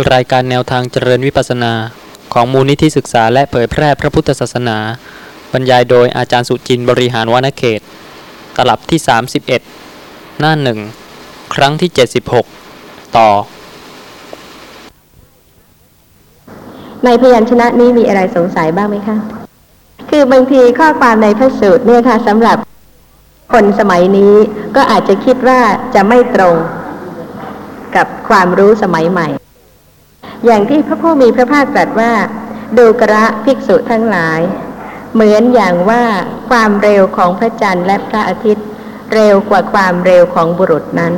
รายการแนวทางเจริญวิปัสนา ของมูลนิธิศึกษาและเผยแพร่พระพุทธศาสนา บรรยายโดยอาจารย์สุจินต์บริหารวานเขต ตลับที่ 31 หน้าหนึ่งครั้งที่ 76 ต่อ ในพยัญชนะนี้มีอะไรสงสัยบ้างไหมคะ คือบางทีข้อความในพระสูตรเนี่ยค่ะสำหรับคนสมัยนี้ก็อาจจะคิดว่าจะไม่ตรงกับความรู้สมัยใหม่ อย่างที่พระผู้มีพระภาคตรัสว่าดูกระภิกษุทั้งหลาย เหมือนอย่างว่าความเร็วของพระจันทร์และพระอาทิตย์ เร็วกว่าความเร็วของบุรุษนั้น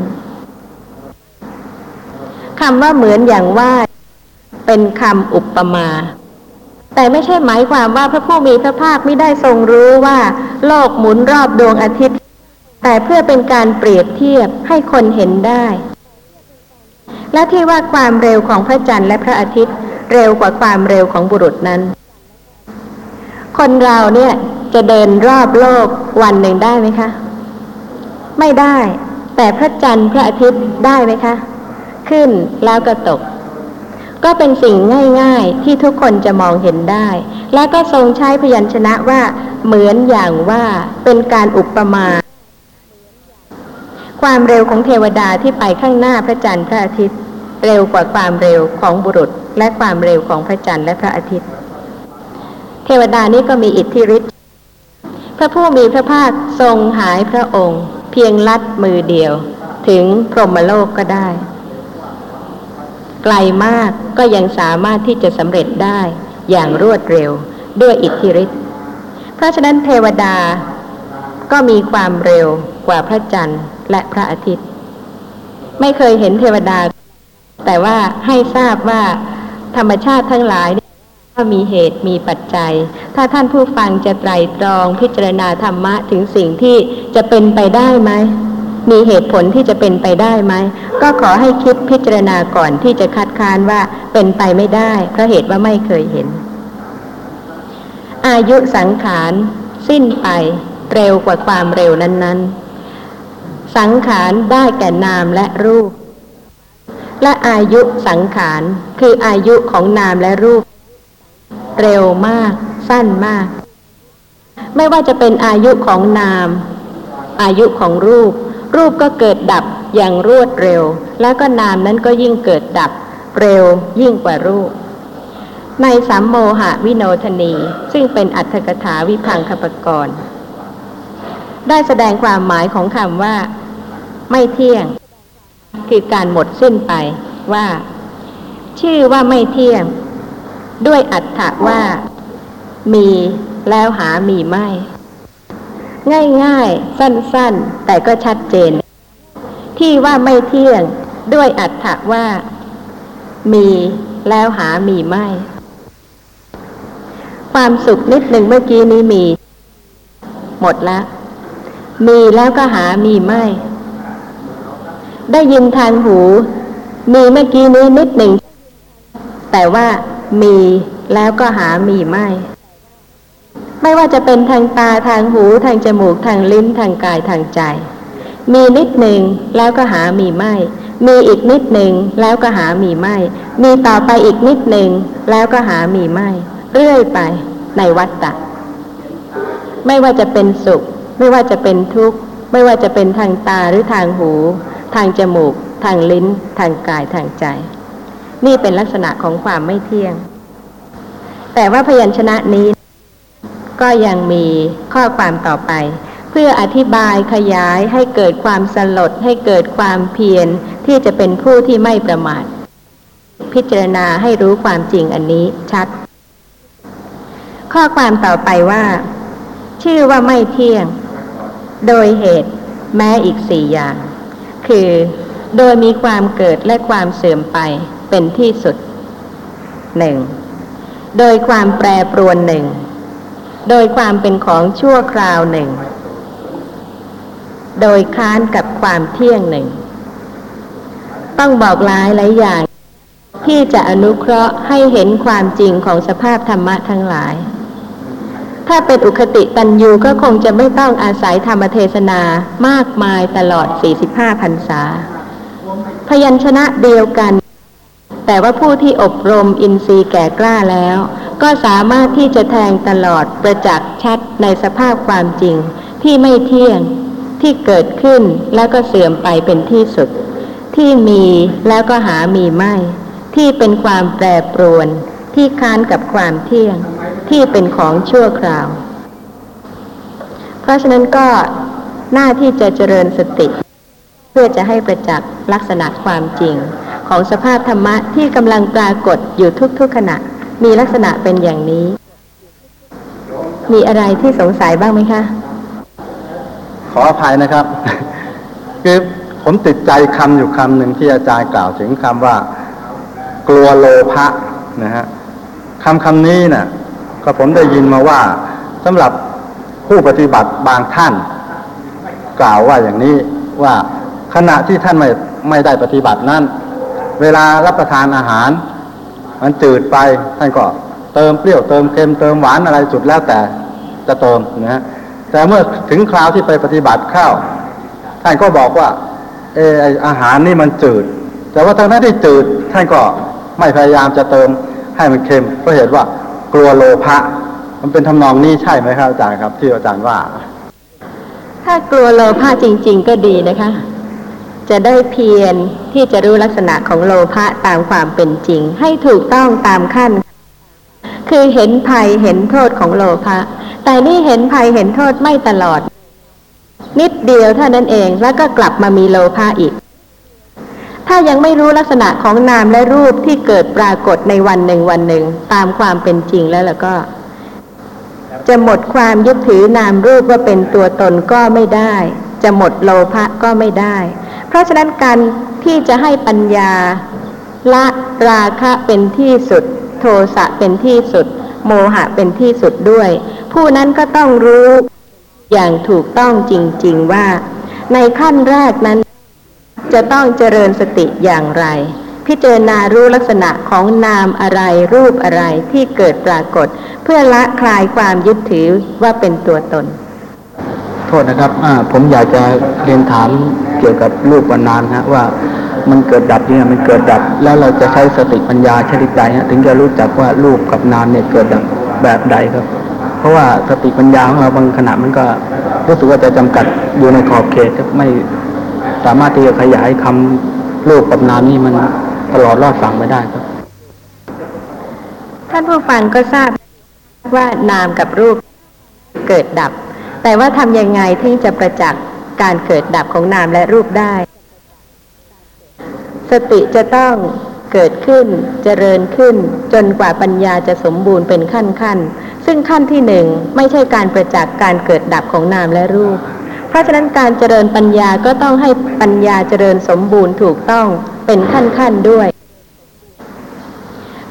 คำว่าเหมือนอย่างว่า เป็นคำอุปมา แต่ไม่ใช่หมายความว่าพระผู้มีพระภาคไม่ได้ทรงรู้ว่า โลกหมุนรอบดวงอาทิตย์ แต่เพื่อเป็นการเปรียบเทียบให้คนเห็นได้ และที่ว่าความเร็วของพระจันทร์และพระอาทิตย์ เร็วกว่าความเร็วของบุรุษนั้น คนเราเนี่ยจะเดินรอบโลกวันหนึ่งได้ไหมคะ ไม่ได้ แต่พระจันทร์พระอาทิตย์ได้ไหมคะ ขึ้นแล้วก็ตก ก็เป็นสิ่งง่าย ๆ ที่ทุกคนจะมองเห็นได้ และก็ทรงใช้พยัญชนะว่าเหมือนอย่างว่าเป็นการอุปมา ความเร็วของเทวดาที่ไปข้างหน้าพระจันทร์พระอาทิตย์ เร็วกว่าความเร็วของบุรุษ และความเร็วของพระจันทร์และพระอาทิตย์ เทวดานี้ก็มีอิทธิฤทธิ์พระผู้มีพระภาคทรงหายพระองค์ เพียงลัดมือเดียว ถึงพรหมโลกก็ได้ ไกลมากก็ยังสามารถที่จะสำเร็จได้อย่างรวดเร็วด้วยอิทธิฤทธิ์เพราะฉะนั้นเทวดาก็มีความเร็วกว่าพระจันทร์และพระอาทิตย์ ไม่เคยเห็นเทวดา แต่ว่าให้ทราบว่าธรรมชาติทั้งหลายก็มีเหตุมีปัจจัย ถ้าท่านผู้ฟังจะไตรตรองพิจารณาธรรมะถึงสิ่งที่จะเป็นไปได้ไหม มีเหตุผลที่จะเป็นไปได้ไหม ก็ขอให้คิดพิจารณาก่อนที่จะคัดค้านว่าเป็นไปไม่ได้ เพราะเหตุว่าไม่เคยเห็น อายุสังขาร สิ้นไปเร็วกว่าความเร็วนั้น ๆ สังขารได้แก่นามและรูป และอายุสังขารคืออายุของนามและรูป เร็วมาก สั้นมาก ไม่ว่าจะเป็นอายุของนาม อายุของรูป รูปก็เกิดดับอย่างรวดเร็ว แล้วก็นามนั้นก็ยิ่งเกิดดับ เร็วยิ่งกว่ารูป ในสัมโมหะวิโนทนี ซึ่งเป็นอัตถกถาวิพังคปกรณ์ได้แสดงความหมายของคำว่า ไม่เที่ยง คือการหมดสิ้นไปว่า ชื่อว่าไม่เที่ยง ด้วยอัตถะว่า มีแล้วหามีไม่ ง่ายๆ สั้นๆ แต่ก็ชัดเจน ที่ว่าไม่เที่ยง ด้วยอัตถะว่า มีแล้วหามีไม่ ความสุขนิดหนึ่งเมื่อกี้นี้มี หมดล้วมีแล้วก็หามีไม่ ได้ยินทางหู มีเมื่อกี้นี้นิดหนึ่ง แต่ว่ามีแล้วก็หามีไม่ ไม่ว่าจะเป็นทางตาทางหูทางจมูกทางลิ้นทางกายทางใจ มีนิดหนึ่งแล้วก็หามีไม่ มีอีกนิดหนึ่งแล้วก็หามีไม่ มีต่อไปอีกนิดหนึ่งแล้วก็หามีไม่ เรื่อยไปในวัฏฏะไม่ว่าจะเป็นสุข ไม่ว่าจะเป็นทุกข์ ไม่ว่าจะเป็นทางตาหรือทางหู ทางจมูก ทางลิ้น ทางกายทางใจ นี่เป็นลักษณะของความไม่เที่ยง แต่ว่าพยัญชนะนี้ ก็ยังมีข้อความต่อไป เพื่ออธิบายขยายให้เกิดความสลด ให้เกิดความเพียรที่จะเป็นผู้ที่ไม่ประมาท พิจารณาให้รู้ความจริงอันนี้ชัด ข้อความต่อไปว่า ชื่อว่าไม่เที่ยง โดยเหตุแม้อีกสี่อย่าง คือ โดยมีความเกิดและความเสื่อมไปเป็นที่สุดหนึ่งโดยความแปรปรวนหนึ่ง โดยความเป็นของชั่วคราวหนึ่ง โดยค้านกับความเที่ยงหนึ่ง ต้องบอกหลายหลายอย่าง ที่จะอนุเคราะห์ให้เห็นความจริงของสภาพธรรมะทั้งหลาย ถ้าเป็นอุคติตันยูก็คงจะไม่ต้องอาศัยธรรมเทศนามากมายตลอด 45พรรษา พยัญชนะเดียวกัน แต่ว่าผู้ที่อบรมอินทรีย์แก่กล้าแล้ว ก็สามารถที่จะแทงตลอดประจักษ์ชัดในสภาพความจริงที่ไม่เที่ยงที่เกิดขึ้นแล้วก็เสื่อมไปเป็นที่สุด ที่มีแล้วก็หามีไม่ ที่เป็นความแปรปรวน ที่ค้านกับความเที่ยง ที่เป็นของชั่วคราว เพราะฉะนั้นก็หน้าที่จะเจริญสติ เพื่อจะให้ประจักษ์ลักษณะความจริง ของสภาพธรรมะที่กำลังปรากฏอยู่ทุกๆขณะ มีลักษณะเป็นอย่างนี้ มีอะไรที่สงสัยบ้างไหมคะ ขออภัยนะครับ คือผมติดใจคำอยู่คำหนึ่งที่อาจารย์กล่าวถึงคำว่า กลัวโลภะนะฮะคำคำนี้นะ่ะ ก็ผมได้ยินมาว่าสำหรับผู้ปฏิบัติบางท่าน กล่าวว่าอย่างนี้ว่าขณะที่ท่านไม่ไม่ได้ปฏิบัตินั้น เวลารับประทานอาหาร มันจืดไปท่านก็เติมเปรี้ยวเติมเค็มเติมหวานอะไรสุดแล้วแต่จะเติมนะฮะแต่เมื่อถึงคราวที่ไปปฏิบัติเข้าท่านก็บอกว่า เออไอ้อาหารนี่มันจืด แต่ว่าทั้งนั้นที่จืดท่านก็ไม่พยายามจะเติมให้มันเค็มเพราะเหตุว่า กลัวโลภะมันเป็นทำนองนี้ใช่ไหมครับอาจารย์ครับ ที่อาจารย์ว่า ถ้ากลัวโลภะจริง ๆ ก็ดีนะคะ จะได้เพียรที่จะรู้ลักษณะของโลภะตามความเป็นจริง ให้ถูกต้องตามขั้น คือเห็นภัยเห็นโทษของโลภะแต่นี่เห็นภัยเห็นโทษไม่ตลอด นิดเดียวเท่านั้นเองแล้วก็กลับมามีโลภะอีก ถ้ายังไม่รู้ลักษณะของนามและรูปที่เกิดปรากฏในวันหนึ่งวันหนึ่ง ตามความเป็นจริงแล้วแล้วก็ จะหมดความยึดถือนามรูปว่าเป็นตัวตนก็ไม่ได้ จะหมดโลภะก็ไม่ได้ เพราะฉะนั้นการที่จะให้ปัญญา ละราคะเป็นที่สุด โทสะเป็นที่สุด โมหะเป็นที่สุดด้วย ผู้นั้นก็ต้องรู้อย่างถูกต้องจริง ๆว่า ในขั้นแรกนั้น จะต้องเจริญสติอย่างไร พิจารณารู้ลักษณะของนามอะไรรูปอะไรที่เกิดปรากฏ เพื่อละคลายความยึดถือว่าเป็นตัวตน โทษนะครับผมอยากจะเรียนถามเกี่ยวกับรูปวันนามฮะว่ามันเกิดดับเนี่ยมันเกิดดับ แล้วเราจะใช้สติปัญญาชนิดใดฮะถึงจะรู้จักว่ารูปกับนามเนี่ยเกิดดับแบบใดครับ เพราะว่าสติปัญญาของเราบางขณะมันก็รู้สึกว่าจะจำกัดอยู่ในขอบเขตไม่ สามารถที่จะขยายคำรูปกับนามนี่มันตลอดรอดฝั่งไม่ได้ครับ ท่านผู้ฟังก็ทราบว่านามกับรูปเกิดดับ แต่ว่าทำยังไงถึงจะประจักษ์การเกิดดับของนามและรูปได้ สติจะต้องเกิดขึ้นเจริญขึ้น จนกว่าปัญญาจะสมบูรณ์เป็นขั้นขั้นซึ่งขั้นที่หนึ่งไม่ใช่การประจักษ์การเกิดดับของนามและรูป ราะฉะนั้นการเจริญปัญญาก็ต้องให้ปัญญาเจริญสมบูรณ์ถูกต้องเป็นขั้นขั้นๆด้วย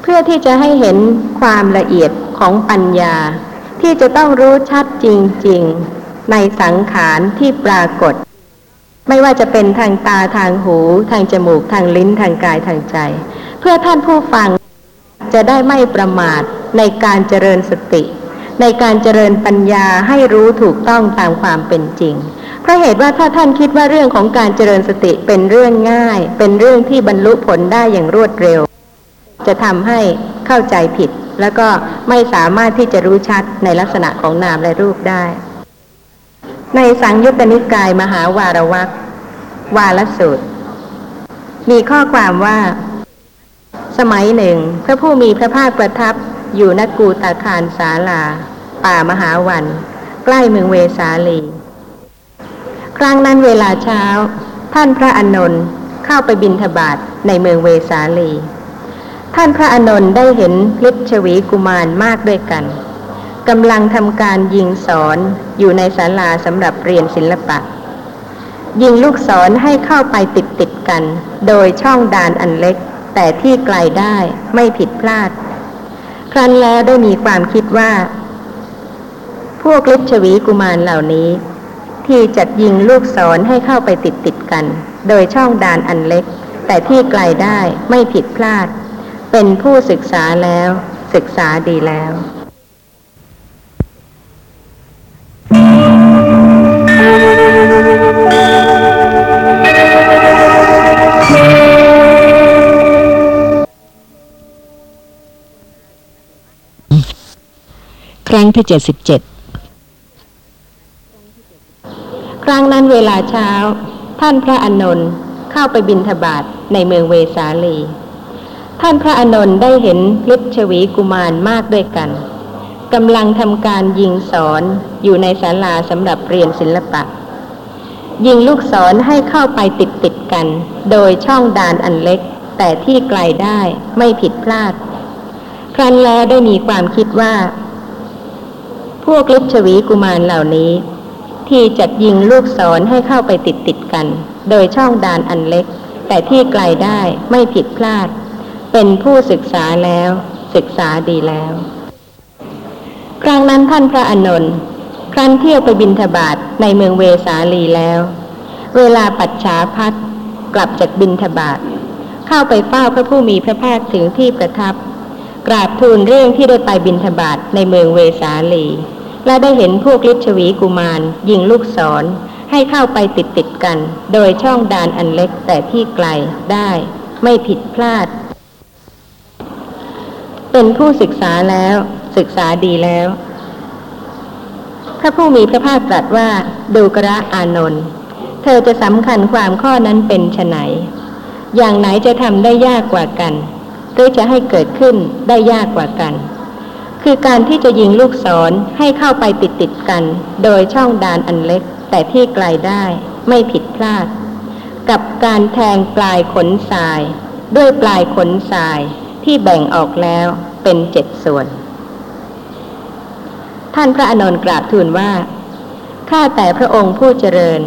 เพื่อที่จะให้เห็นความละเอียดของปัญญา ที่จะต้องรู้ชัดจริง ๆ ในสังขารที่ปรากฏ ไม่ว่าจะเป็นทางตาทางหู ทางจมูกทางลิ้นทางกายทางใจ เพื่อท่านผู้ฟังจะได้ไม่ประมาทในการเจริญสติ ในการเจริญปัญญาให้รู้ถูกต้องตามความเป็นจริง เพราะเหตุว่าถ้าท่านคิดว่าเรื่องของการเจริญสติเป็นเรื่องง่าย เป็นเรื่องที่บรรลุผลได้อย่างรวดเร็ว จะทำให้เข้าใจผิด แล้วก็ไม่สามารถที่จะรู้ชัดในลักษณะของนามและรูปได้ ในสังยุตตนิกายมหาวารวักวาลสูตร มีข้อความว่า สมัยหนึ่ง พระผู้มีพระภาคประทับ อยู่ณกูตาคารสาลา ป่ามหาวัน ใกล้เมืองเวสาลี ครั้งนั้นเวลาเช้า ท่านพระอนนท์เข้าไปบินทบาทในเมืองเวสาลี ท่านพระอนนท์ได้เห็นฤทธิ์ชวีกุมารมากด้วยกันกำลังทำการยิงสอนอยู่ในศาลาสำหรับเรียนศิลปะ ยิงลูกศรให้เข้าไปติดติดกัน โดยช่องดานอันเล็ก แต่ที่ไกลได้ไม่ผิดพลาด ครั้นแล้วได้มีความคิดว่า พวกฤทธชวีกุมารเหล่านี้ ที่จัดยิงลูกศรให้เข้าไปติดติดกัน โดยช่องดานอันเล็ก แต่ที่ไกลได้ไม่ผิดพลาด เป็นผู้ศึกษาแล้ว ศึกษาดีแล้ว ที่เจ็ดสิบเจ็ดครั้งนั้นเวลาเช้า ท่านพระอานนท์เข้าไปบินทบาทในเมืองเวสาลี ท่านพระอานนท์ได้เห็นฤทธชวีกุมารมากด้วยกันกำลังทำการยิงสอนอยู่ในศาลาสำหรับเรียนศิลปะ ยิงลูกศรให้เข้าไปติดติดกัน โดยช่องดานอันเล็ก แต่ที่ไกลได้ไม่ผิดพลาด ครั้นแล้วได้มีความคิดว่า พวกฤทธชวีกุมารเหล่านี้ ที่จัดยิงลูกศรให้เข้าไปติดติดกัน โดยช่องดานอันเล็ก แต่ที่ไกลได้ไม่ผิดพลาด เป็นผู้ศึกษาแล้ว ศึกษาดีแล้ว ครั้งนั้นท่านพระอานนท์ครั้นเที่ยวไปบินทบาทในเมืองเวสาลีแล้ว เวลาปัจฉาพัดกลับจากบินทบาทเข้าไปเฝ้าพระผู้มีพระภาคถึงที่ประทับ กราบทูลเรื่องที่ได้ไปบินทบาทในเมืองเวสาลี และได้เห็นพวกฤทธชวีกุมาร ยิงลูกศร ให้เข้าไปติดติดกัน โดยช่องดานอันเล็กแต่ที่ไกลได้ ไม่ผิดพลาด เป็นผู้ศึกษาแล้ว ศึกษาดีแล้วพระผู้มีพระภาคตรัสว่าดูกระอานนท์เธอจะสำคัญความข้อนั้นเป็นไฉนอย่างไหนจะทำได้ยากกว่ากันหรือจะให้เกิดขึ้นได้ยากกว่ากัน คือการที่จะยิงลูกศรให้เข้าไปติดติดกัน โดยช่องดานอันเล็ก แต่ที่ไกลได้ไม่ผิดพลาด กับการแทงปลายขนสาย ด้วยปลายขนสายที่แบ่งออกแล้วเป็นเจ็ดส่วน ท่านพระอนนท์กราบทูลว่าข้าแต่พระองค์ผู้เจริญ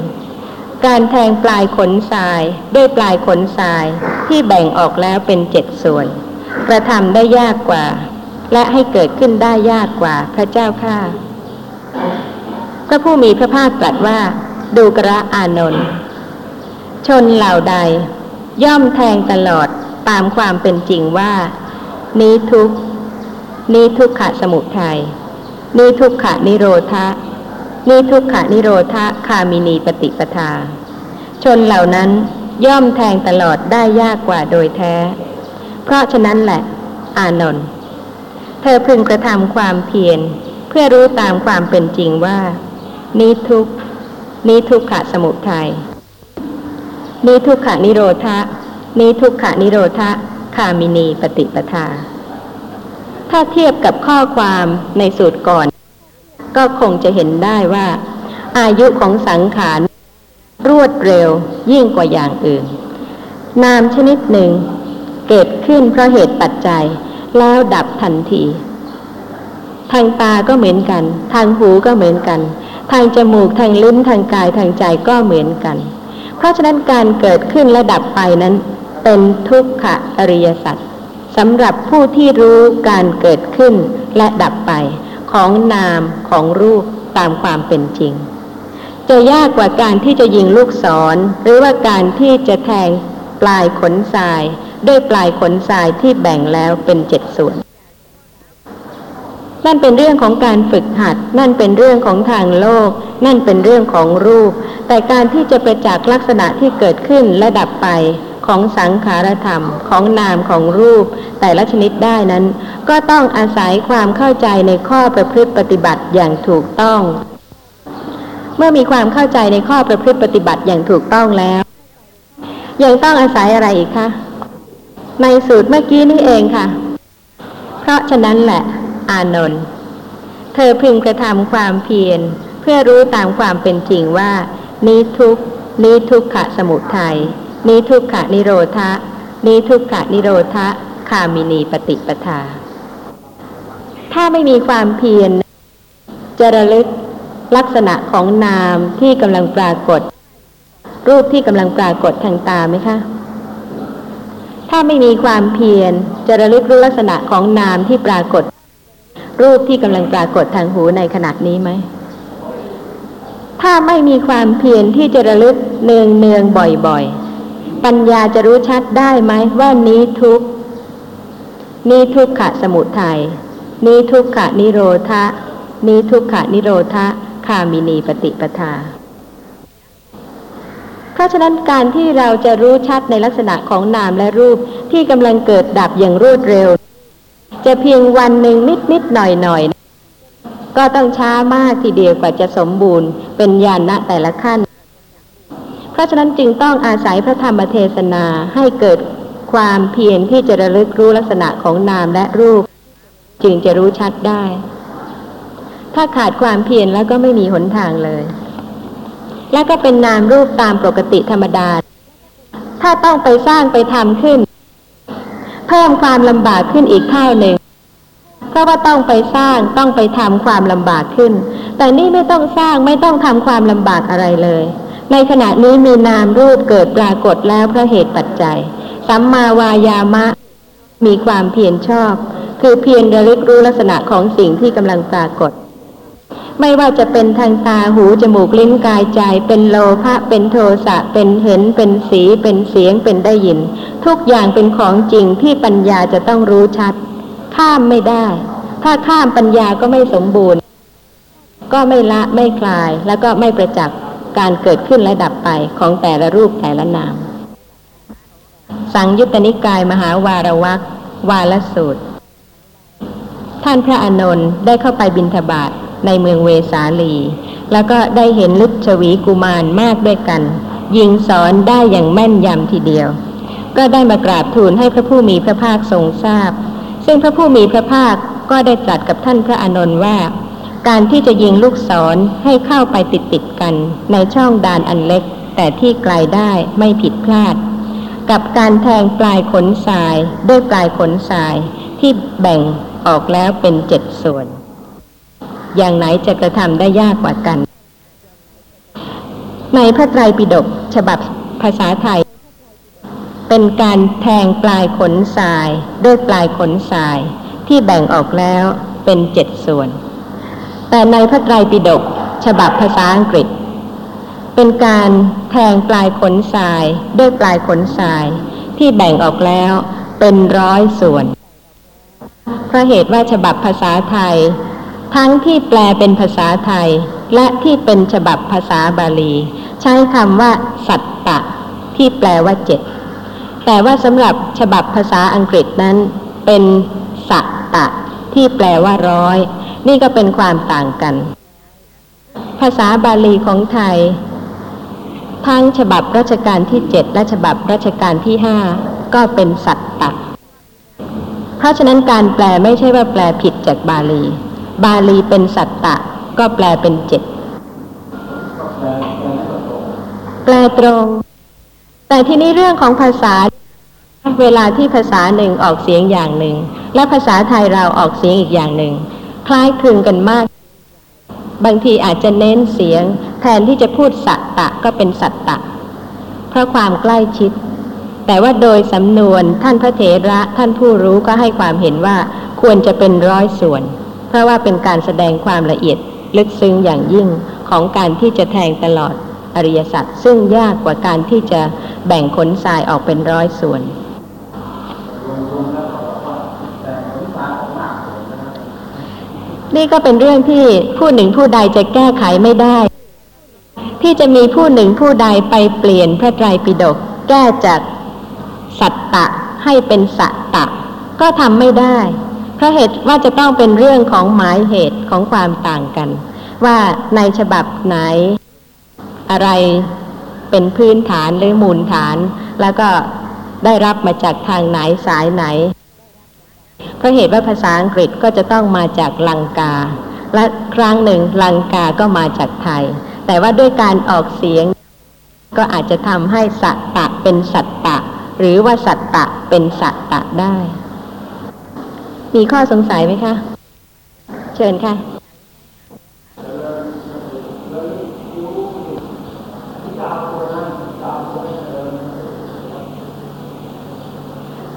การแทงปลายขนทรายด้วยปลายขนทรายที่แบ่งออกแล้วเป็นเจ็ดส่วน กระทำได้ยากกว่า และให้เกิดขึ้นได้ยากกว่าพระเจ้าข้าพระผู้มีพระภาคตรัสว่า ดูกระอานนท์ชนเหล่าใด ย่อมแทงตลอดตามความเป็นจริงว่า นี้ทุกนี้ทุกขะสมุทัยนี่ทุกขะนิโรธะนี่ทุกขะนิโรธะคามินีปฏิปทา ชนเหล่านั้นย่อมแทงตลอดได้ยากกว่าโดยแท้ เพราะฉะนั้นแหละ อานนท์ อพึงกระทำความเพียรเพื่อรู้ตามความเป็นจริงว่า นี่ทุกข์นี่ทุกขะสมุทัยนี่ทุกขะนิโรธะนี่ทุกขะนิโรธะคามินีปฏิปทา ถ้าเทียบกับข้อความในสูตรก่อน ก็คงจะเห็นได้ว่า อายุของสังขาร รวดเร็วยิ่งกว่าอย่างอื่น นามชนิดหนึ่ง เกิดขึ้นเพราะเหตุปัจจัย แล้วดับทันที ทางตาก็เหมือนกัน ทางหูก็เหมือนกัน ทางจมูกทางลิ้นทางกายทางใจก็เหมือนกัน เพราะฉะนั้นการเกิดขึ้นและดับไปนั้น เป็นทุกขะอริยสัจสำหรับผู้ที่รู้การเกิดขึ้นและดับไป ของนามของรูปตามความเป็นจริง จะยากกว่าการที่จะยิงลูกศร หรือว่าการที่จะแทงปลายขนทราย ด้วยปลายขนทรายที่แบ่งแล้วเป็นเจ็ดส่วน นั่นเป็นเรื่องของการฝึกหัด นั่นเป็นเรื่องของทางโลก นั่นเป็นเรื่องของรูป แต่การที่จะประจักษ์ลักษณะที่เกิดขึ้นและดับไปของสังขารธรรมของนามของรูป แต่ละชนิดได้นั้น ก็ต้องอาศัยความเข้าใจในข้อประพฤติปฏิบัติอย่างถูกต้อง เมื่อมีความเข้าใจในข้อประพฤติปฏิบัติอย่างถูกต้องแล้ว ยังต้องอาศัยอะไรอีกคะ ในสูตรเมื่อกี้นี่เองค่ะ เพราะฉะนั้นแหละ อานนท์เธอพึงกระทำความเพียร เพื่อรู้ตามความเป็นจริงว่า นี้ทุกนี้ทุกขะสมุทัยนี้ทุกขะนิโรธะนี้ทุกขะนิโรธะคามินีปฏิปทา ถ้าไม่มีความเพียรจะระลึกลักษณะของนามที่กำลังปรากฏ รูปที่กำลังปรากฏทางตาไหมคะ ถ้าไม่มีความเพียรจะระลึกรู้ลักษณะของนามที่ปรากฏ รูปที่กำลังปรากฏทางหูในขณะนี้ไหม ถ้าไม่มีความเพียรที่จะระลึกเนืองเนืองบ่อยๆ ปัญญาจะรู้ชัดได้ไหมว่านี้ทุกข์นี้ทุกขะสมุทัยนี้ทุกขะนิโรธะนี้ทุกขะนิโรธะคามินีปฏิปทา เพราะฉะนั้นการที่เราจะรู้ชัดในลักษณะของนามและรูปที่กำลังเกิดดับอย่างรวดเร็ว จะเพียงวันหนึ่งนิดนิดหน่อยหน่อยก็ต้องช้ามากทีเดียวกว่าจะสมบูรณ์ เป็นญาณะแต่ละขั้น เพราะฉะนั้นจึงต้องอาศัยพระธรรมเทศนาให้เกิดความเพียรที่จะระลึกรู้ลักษณะของนามและรูป จึงจะรู้ชัดได้ ถ้าขาดความเพียรแล้วก็ไม่มีหนทางเลย และก็เป็นนามรูปตามปกติธรรมดา ถ้าต้องไปสร้างไปทำขึ้น เพิ่มความลำบากขึ้นอีกเท่าหนึ่งเพราะว่าต้องไปสร้างต้องไปทำความลำบากขึ้น แต่นี่ไม่ต้องสร้างไม่ต้องทำความลำบากอะไรเลย ในขณะนี้มีนามรูปเกิดปรากฏแล้วเพราะเหตุปัจจัย สัมมาวายามะ มีความเพียรชอบ คือเพียรระลึกรู้ลักษณะของสิ่งที่กำลังปรากฏ ไม่ว่าจะเป็นทางตาหูจมูกลิ้นกายใจ เป็นโลภะเป็นโทสะเป็นเห็นเป็นสีเป็นเสียงเป็นได้ยิน ทุกอย่างเป็นของจริงที่ปัญญาจะต้องรู้ชัด ข้ามไม่ได้ ถ้าข้ามปัญญาก็ไม่สมบูรณ์ ก็ไม่ละไม่คลายแล้วก็ไม่ประจักษ์การเกิดขึ้นและดับไปของแต่ละรูปแต่ละนาม สังยุตตนิกายมหาวารวักวาลสูตร ท่านพระอานนท์ได้เข้าไปบิณฑบาต ในเมืองเวสาลี แล้วก็ได้เห็นลุชวีกุมารมากด้วยกัน ยิงสอนได้อย่างแม่นยำทีเดียว ก็ได้มากราบทูลให้พระผู้มีพระภาคทรงทราบ ซึ่งพระผู้มีพระภาคก็ได้ตรัสกับท่านพระอานนท์ว่า การที่จะยิงลูกศรให้เข้าไปติดติดๆกัน ในช่องดานอันเล็ก แต่ที่ไกลได้ไม่ผิดพลาด กับการแทงปลายขนทรายด้วยปลายขนทรายที่แบ่งออกแล้วเป็นเจ็ดส่วน อย่างไหนจะกระทำได้ยากกว่ากัน ในพระไตรปิฎกฉบับภาษาไทย เป็นการแทงปลายขนทรายด้วยปลายขนทรายที่แบ่งออกแล้วเป็นเจ็ดส่วน แต่ในพระไตรปิฎกฉบับภาษาอังกฤษ เป็นการแทงปลายขนทรายด้วยปลายขนทรายที่แบ่งออกแล้วเป็นร้อยส่วน เพราะเหตุว่าฉบับภาษาไทย ทั้งที่แปลเป็นภาษาไทย และที่เป็นฉบับภาษาบาลี ใช้คำว่า สัตตะ ที่แปลว่าเจ็ดแต่ว่าสำหรับฉบับภาษาอังกฤษนั้น เป็นสัตตะ ที่แปลว่าร้อย นี่ก็เป็นความต่างกัน ภาษาบาลีของไทย ทั้งฉบับรัชกาลที่เจ็ดและฉบับรัชกาลที่ห้าก็เป็นสัตตะ เพราะฉะนั้นการแปลไม่ใช่ว่าแปลผิดจากบาลี บาลีเป็นสัตตะ ก็แปลเป็นเจ็ดแปลตรง แต่ที่นี้เรื่องของภาษา เวลาที่ภาษาหนึ่งออกเสียงอย่างหนึ่ง และภาษาไทยเราออกเสียงอีกอย่างหนึ่ง คล้ายคลึงกันมาก บางทีอาจจะเน้นเสียง แทนที่จะพูดสัตตะก็เป็นสัตตะ เพราะความใกล้ชิด แต่ว่าโดยสำนวนท่านพระเถระท่านผู้รู้ก็ให้ความเห็นว่าควรจะเป็นร้อยส่วน เพราะว่าเป็นการแสดงความละเอียดลึกซึ้งอย่างยิ่งของการที่จะแทงตลอดอริยสัจซึ่งยากกว่าการที่จะแบ่งขนทรายออกเป็นร้อยส่วนนี่ก็เป็นเรื่องที่ผู้หนึ่งผู้ใดจะแก้ไขไม่ได้ ที่จะมีผู้หนึ่งผู้ใดไปเปลี่ยนพระไตรปิฎกแก้จากสัตตะให้เป็นสัตตะ ก็ทำไม่ได้ เพราะเหตุว่าจะต้องเป็นเรื่องของหมายเหตุของความต่างกัน ว่าในฉบับไหนอะไรเป็นพื้นฐานหรือมูลฐาน แล้วก็ได้รับมาจากทางไหนสายไหน เพราะเหตุว่าภาษาอังกฤษก็จะต้องมาจากลังกา และครั้งหนึ่งลังกาก็มาจากไทย แต่ว่าด้วยการออกเสียง ก็อาจจะทำให้สัตตะเป็นสัตตะ หรือว่าสัตตะเป็นสัตตะได้ มีข้อสงสัยไหมคะ เชิญค่ะ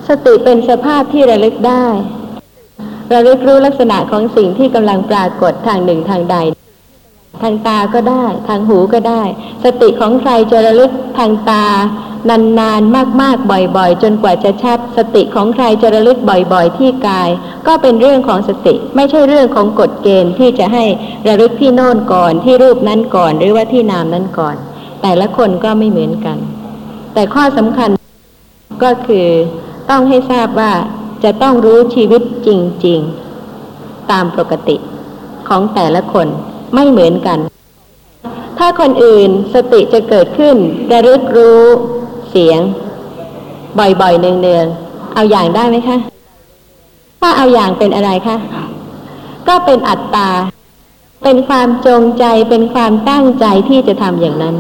สติเป็นสภาพที่ระลึกได้ ระลึกรู้ลักษณะของสิ่งที่กำลังปรากฏทางหนึ่งทางใด ทางตาก็ได้ ทางหูก็ได้ สติของใครจะระลึกทางตานานๆ มากๆ บ่อยๆ จนกว่าจะชัด สติของใครจะระลึกบ่อยๆ ที่กาย ก็เป็นเรื่องของสติ ไม่ใช่เรื่องของกฎเกณฑ์ที่จะให้ระลึกที่โน่นก่อนที่รูปนั้นก่อน หรือว่าที่นามนั้นก่อน แต่ละคนก็ไม่เหมือนกัน แต่ข้อสำคัญก็คือต้องให้ทราบว่าจะต้องรู้ชีวิตจริง ๆ ตามปกติของแต่ละคน ไม่เหมือนกัน ถ้าคนอื่นสติจะเกิดขึ้นระลึกรู้เสียง บ่อยๆเนืองๆเอาอย่างได้ไหมคะ ถ้าเอาอย่างเป็นอะไรคะ ก็เป็นอัตตา เป็นความจงใจเป็นความตั้งใจที่จะทำอย่างนั้น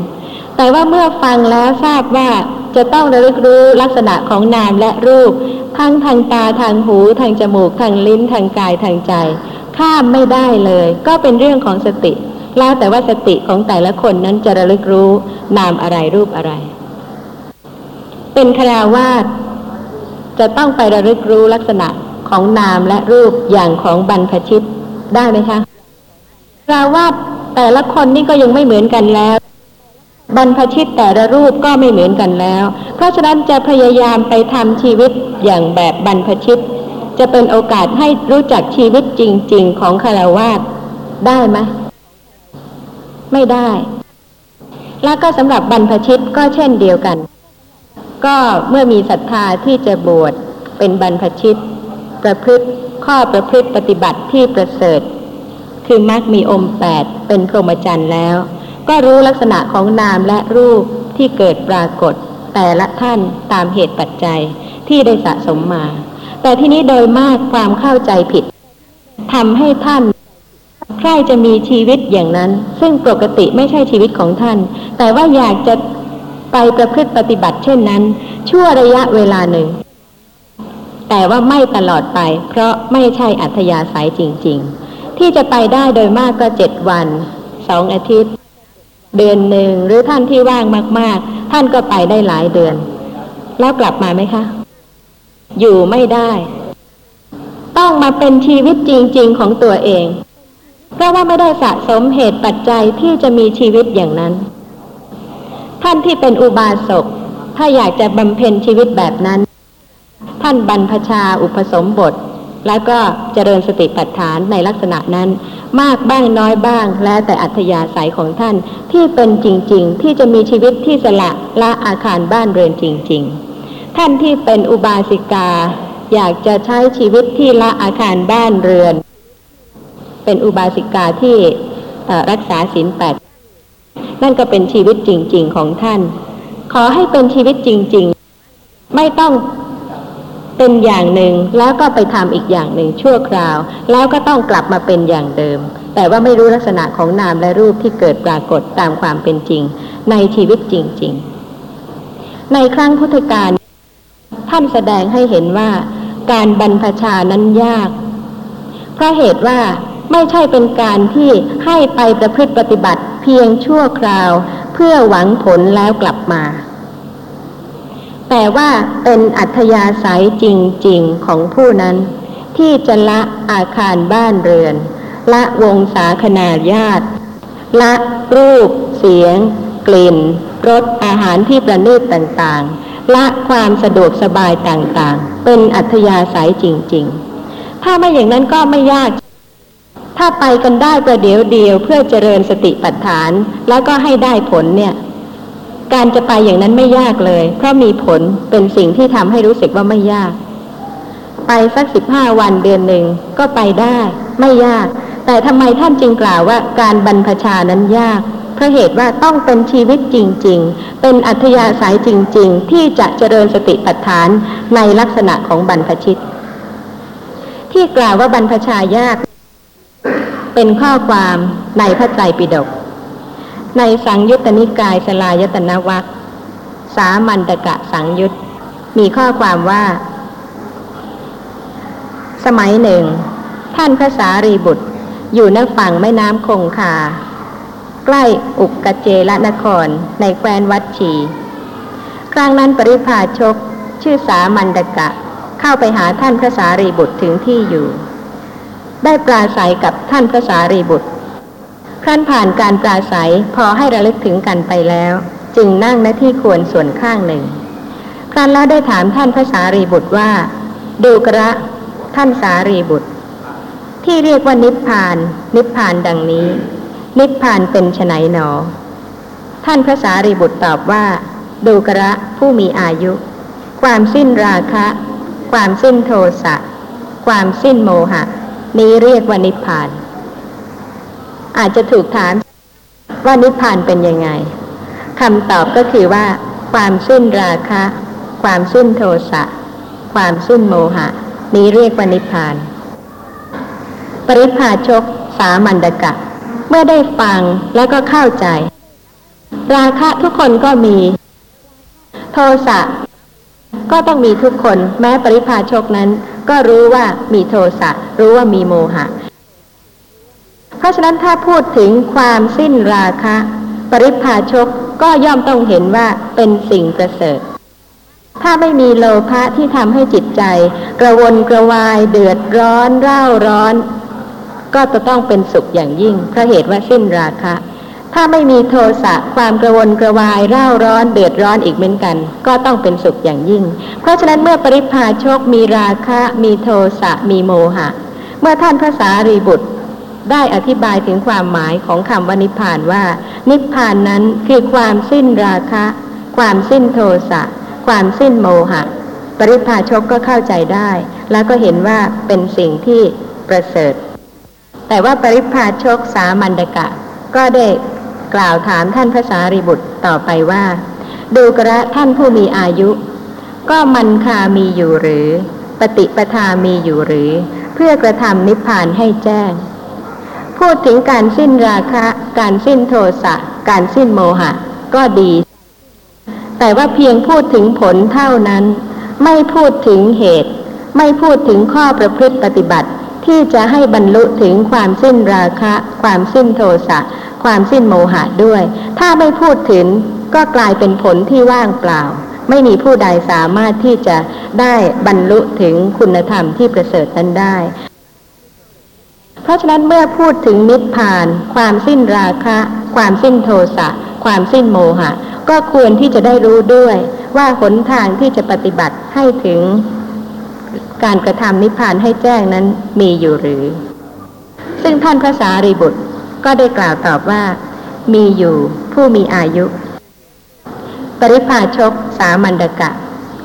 แต่ว่าเมื่อฟังแล้วทราบว่าจะต้องระลึกรู้ลักษณะของนามและรูป ทั้งทางตาทางหู ทางจมูก ทางลิ้นทางกายทางใจ ข้ามไม่ได้เลย ก็เป็นเรื่องของสติ แล้วแต่ว่าสติของแต่ละคนนั้นจะระลึกรู้นามอะไรรูปอะไร เป็นคราวาสจะต้องไประลึกรู้ลักษณะของนามและรูปอย่างของบรรพชิตได้ไหมคะคราวาสแต่ละคนนี่ก็ยังไม่เหมือนกันแล้วบรรพชิตแต่ละรูปก็ไม่เหมือนกันแล้ว เพราะฉะนั้นจะพยายามไปทำชีวิตอย่างแบบบรรพชิต จะเป็นโอกาสให้รู้จักชีวิตจริง ๆ ของคารวาสได้ไหมไม่ได้ แล้วก็สำหรับบรรพชิตก็เช่นเดียวกัน ก็เมื่อมีศรัทธาที่จะบวชเป็นบรรพชิต ประพฤติข้อประพฤติปฏิบัติที่ประเสริฐ คือมรรคมีองค์แปดเป็นพรหมจรรย์แล้ว ก็รู้ลักษณะของนามและรูปที่เกิดปรากฏแต่ละท่านตามเหตุปัจจัยที่ได้สะสมมา แต่ที่นี้โดยมากความเข้าใจผิดทำให้ท่านใครจะมีชีวิตอย่างนั้น ซึ่งปกติไม่ใช่ชีวิตของท่าน แต่ว่าอยากจะไปประพฤติปฏิบัติเช่นนั้น ชั่วระยะเวลาหนึ่ง แต่ว่าไม่ตลอดไป เพราะไม่ใช่อัธยาศัยจริง ๆ ที่จะไปได้โดยมากก็เจ็ดวันสองอาทิตย์ เดือนหนึ่งหรือท่านที่ว่างมาก ๆ ท่านก็ไปได้หลายเดือน แล้วกลับมาไหมคะ อยู่ไม่ได้ ต้องมาเป็นชีวิตจริง ๆ ของตัวเอง เพราะว่าไม่ได้สะสมเหตุปัจจัยที่จะมีชีวิตอย่างนั้น ท่านที่เป็นอุบาสกถ้าอยากจะบำเพ็ญชีวิตแบบนั้น ท่านบรรพชาอุปสมบท แล้วก็เจริญสติปัฏฐานในลักษณะนั้น มากบ้างน้อยบ้าง แล้วแต่อัธยาศัยของท่านที่เป็นจริง ๆ ที่จะมีชีวิตที่สละละอาคารบ้านเรือนจริง ๆ ท่านที่เป็นอุบาสิกา อยากจะใช้ชีวิตที่ละอาคารบ้านเรือน เป็นอุบาสิกาที่รักษาศีลแปดนั่นก็เป็นชีวิตจริง ๆ ของท่าน ขอให้เป็นชีวิตจริง ๆ ไม่ต้องเป็นอย่างหนึ่งแล้วก็ไปทำอีกอย่างหนึ่งชั่วคราว แล้วก็ต้องกลับมาเป็นอย่างเดิม แต่ว่าไม่รู้ลักษณะของนามและรูปที่เกิดปรากฏตามความเป็นจริง ในชีวิตจริง ๆ ในครั้งพุทธกาล ท่านแสดงให้เห็นว่าการบรรพชานั้นยาก เพราะเหตุว่าไม่ใช่เป็นการที่ให้ไปประพฤติปฏิบัติเพียงชั่วคราว เพื่อหวังผลแล้วกลับมา แต่ว่าเป็นอัธยาศัยจริง ๆ ของผู้นั้น ที่จะละอาคารบ้านเรือน ละวงศาคณาญาติ ละรูป เสียง กลิ่นรสอาหารที่ประณีตต่างๆ ละความสะดวกสบายต่างๆ เป็นอัธยาศัยจริง ๆ ถ้าไม่อย่างนั้นก็ไม่ยาก ถ้าไปกันได้ประเดี๋ยวเดียวเพื่อเจริญสติปัฏฐาน แล้วก็ให้ได้ผลเนี่ย การจะไปอย่างนั้นไม่ยากเลย เพราะมีผลเป็นสิ่งที่ทำให้รู้สึกว่าไม่ยาก ไปสักสิบห้าวันเดือนหนึ่งก็ไปได้ ไม่ยาก แต่ทำไมท่านจึงกล่าวว่าการบรรพชานั้นยาก พราะเหตุว่าต้องเป็นชีวิตจริง ๆ เป็นอัธยาศัยจริง ๆ ที่จะเจริญสติปัฏฐานในลักษณะของบรรพชิต ที่กล่าวว่าบรรพชายาก เป็นข้อความในพระไตรปิฎกในสังยุตตนิกายสลายตนวัคสามันตกะสังยุตมีข้อความว่า สมัยหนึ่ง ท่านพระสารีบุตร อยู่ณฝั่งแม่น้ำคงคา ใกล้อุกกเจละนครในแคว้นวัดชี ครั้งนั้นปริพาชก ชื่อสามันตกะ เข้าไปหาท่านพระสารีบุตรถึงที่อยู่ ได้ปราศัยกับท่านพระสารีบุตร ครั้นผ่านการปราศัยพอให้ระลึกถึงกันไปแล้ว จึงนั่งณที่ควรส่วนข้างหนึ่ง ครั้นแล้วได้ถามท่านพระสารีบุตรว่า ดูกระท่านสารีบุตร ที่เรียกว่านิพพาน นิพพานดังนี้ นิพพานเป็นไฉนหนอ ท่านพระสารีบุตรตอบว่า ดูกระผู้มีอายุ ความสิ้นราคะ ความสิ้นโทสะ ความสิ้นโมหะ นี้เรียกว่านิพพาน อาจจะถูกถามว่านิพพานเป็นยังไงคำตอบก็คือว่า ความสิ้นราคะ ความสิ้นโทสะ ความสิ้นโมหะ นี้เรียกว่านิพพาน ปริพาชกสามัญดกะ เมื่อได้ฟังแล้วก็เข้าใจ ราคะทุกคนก็มี โทสะก็ต้องมีทุกคน แม้ปริพาชกนั้น ก็รู้ว่ามีโทสะรู้ว่ามีโมหะ เพราะฉะนั้นถ้าพูดถึงความสิ้นราคะ ปริพาชกก็ย่อมต้องเห็นว่าเป็นสิ่งประเสริฐถ้าไม่มีโลภะที่ทำให้จิตใจ กระวนกระวายเดือดร้อนเร่าร้อน ก็จะต้องเป็นสุขอย่างยิ่งเพราะเหตุว่าสิ้นราคะ ถ้าไม่มีโทสะความกระวนกระวายเร่าร้อนเดือดร้อนอีกเหมือนกัน ก็ต้องเป็นสุขอย่างยิ่ง เพราะฉะนั้นเมื่อปริพาชกมีราคะ มีโทสะมีโมหะ เมื่อท่านพระสารีบุตรได้อธิบายถึงความหมายของคำว่านิพพานว่า นิพพานนั้นคือความสิ้นราคะ ความสิ้นโทสะความสิ้นโมหะ ปริพาชกก็เข้าใจได้ แล้วก็เห็นว่าเป็นสิ่งที่ประเสริฐ แต่ว่าปริพาชกสามัญดกะ ก็ได้กล่าวถามท่านพระสารีบุตรต่อไปว่า ดูกระท่านผู้มีอายุ ก็มันคามีอยู่หรือ ปฏิปทามีอยู่หรือ เพื่อกระทำนิพพานให้แจ้ง พูดถึงการสิ้นราคะ การสิ้นโทสะ การสิ้นโมหะ ก็ดี แต่ว่าเพียงพูดถึงผลเท่านั้น ไม่พูดถึงเหตุ ไม่พูดถึงข้อประพฤติปฏิบัติ ที่จะให้บรรลุถึงความสิ้นราคะ ความสิ้นโทสะความสิ้นโมหะด้วย ถ้าไม่พูดถึงก็กลายเป็นผลที่ว่างเปล่า ไม่มีผู้ใดสามารถที่จะได้บรรลุถึงคุณธรรมที่ประเสริฐนั้นได้ เพราะฉะนั้นเมื่อพูดถึงนิพพาน ความสิ้นราคะ ความสิ้นโทสะความสิ้นโมหะ ก็ควรที่จะได้รู้ด้วย ว่าหนทางที่จะปฏิบัติให้ถึง การกระทำนิพพานให้แจ้งนั้นมีอยู่หรือ ซึ่งท่านพระสารีบุตรก็ได้กล่าวตอบว่า มีอยู่ผู้มีอายุ ปริพาชกสามัญดกะ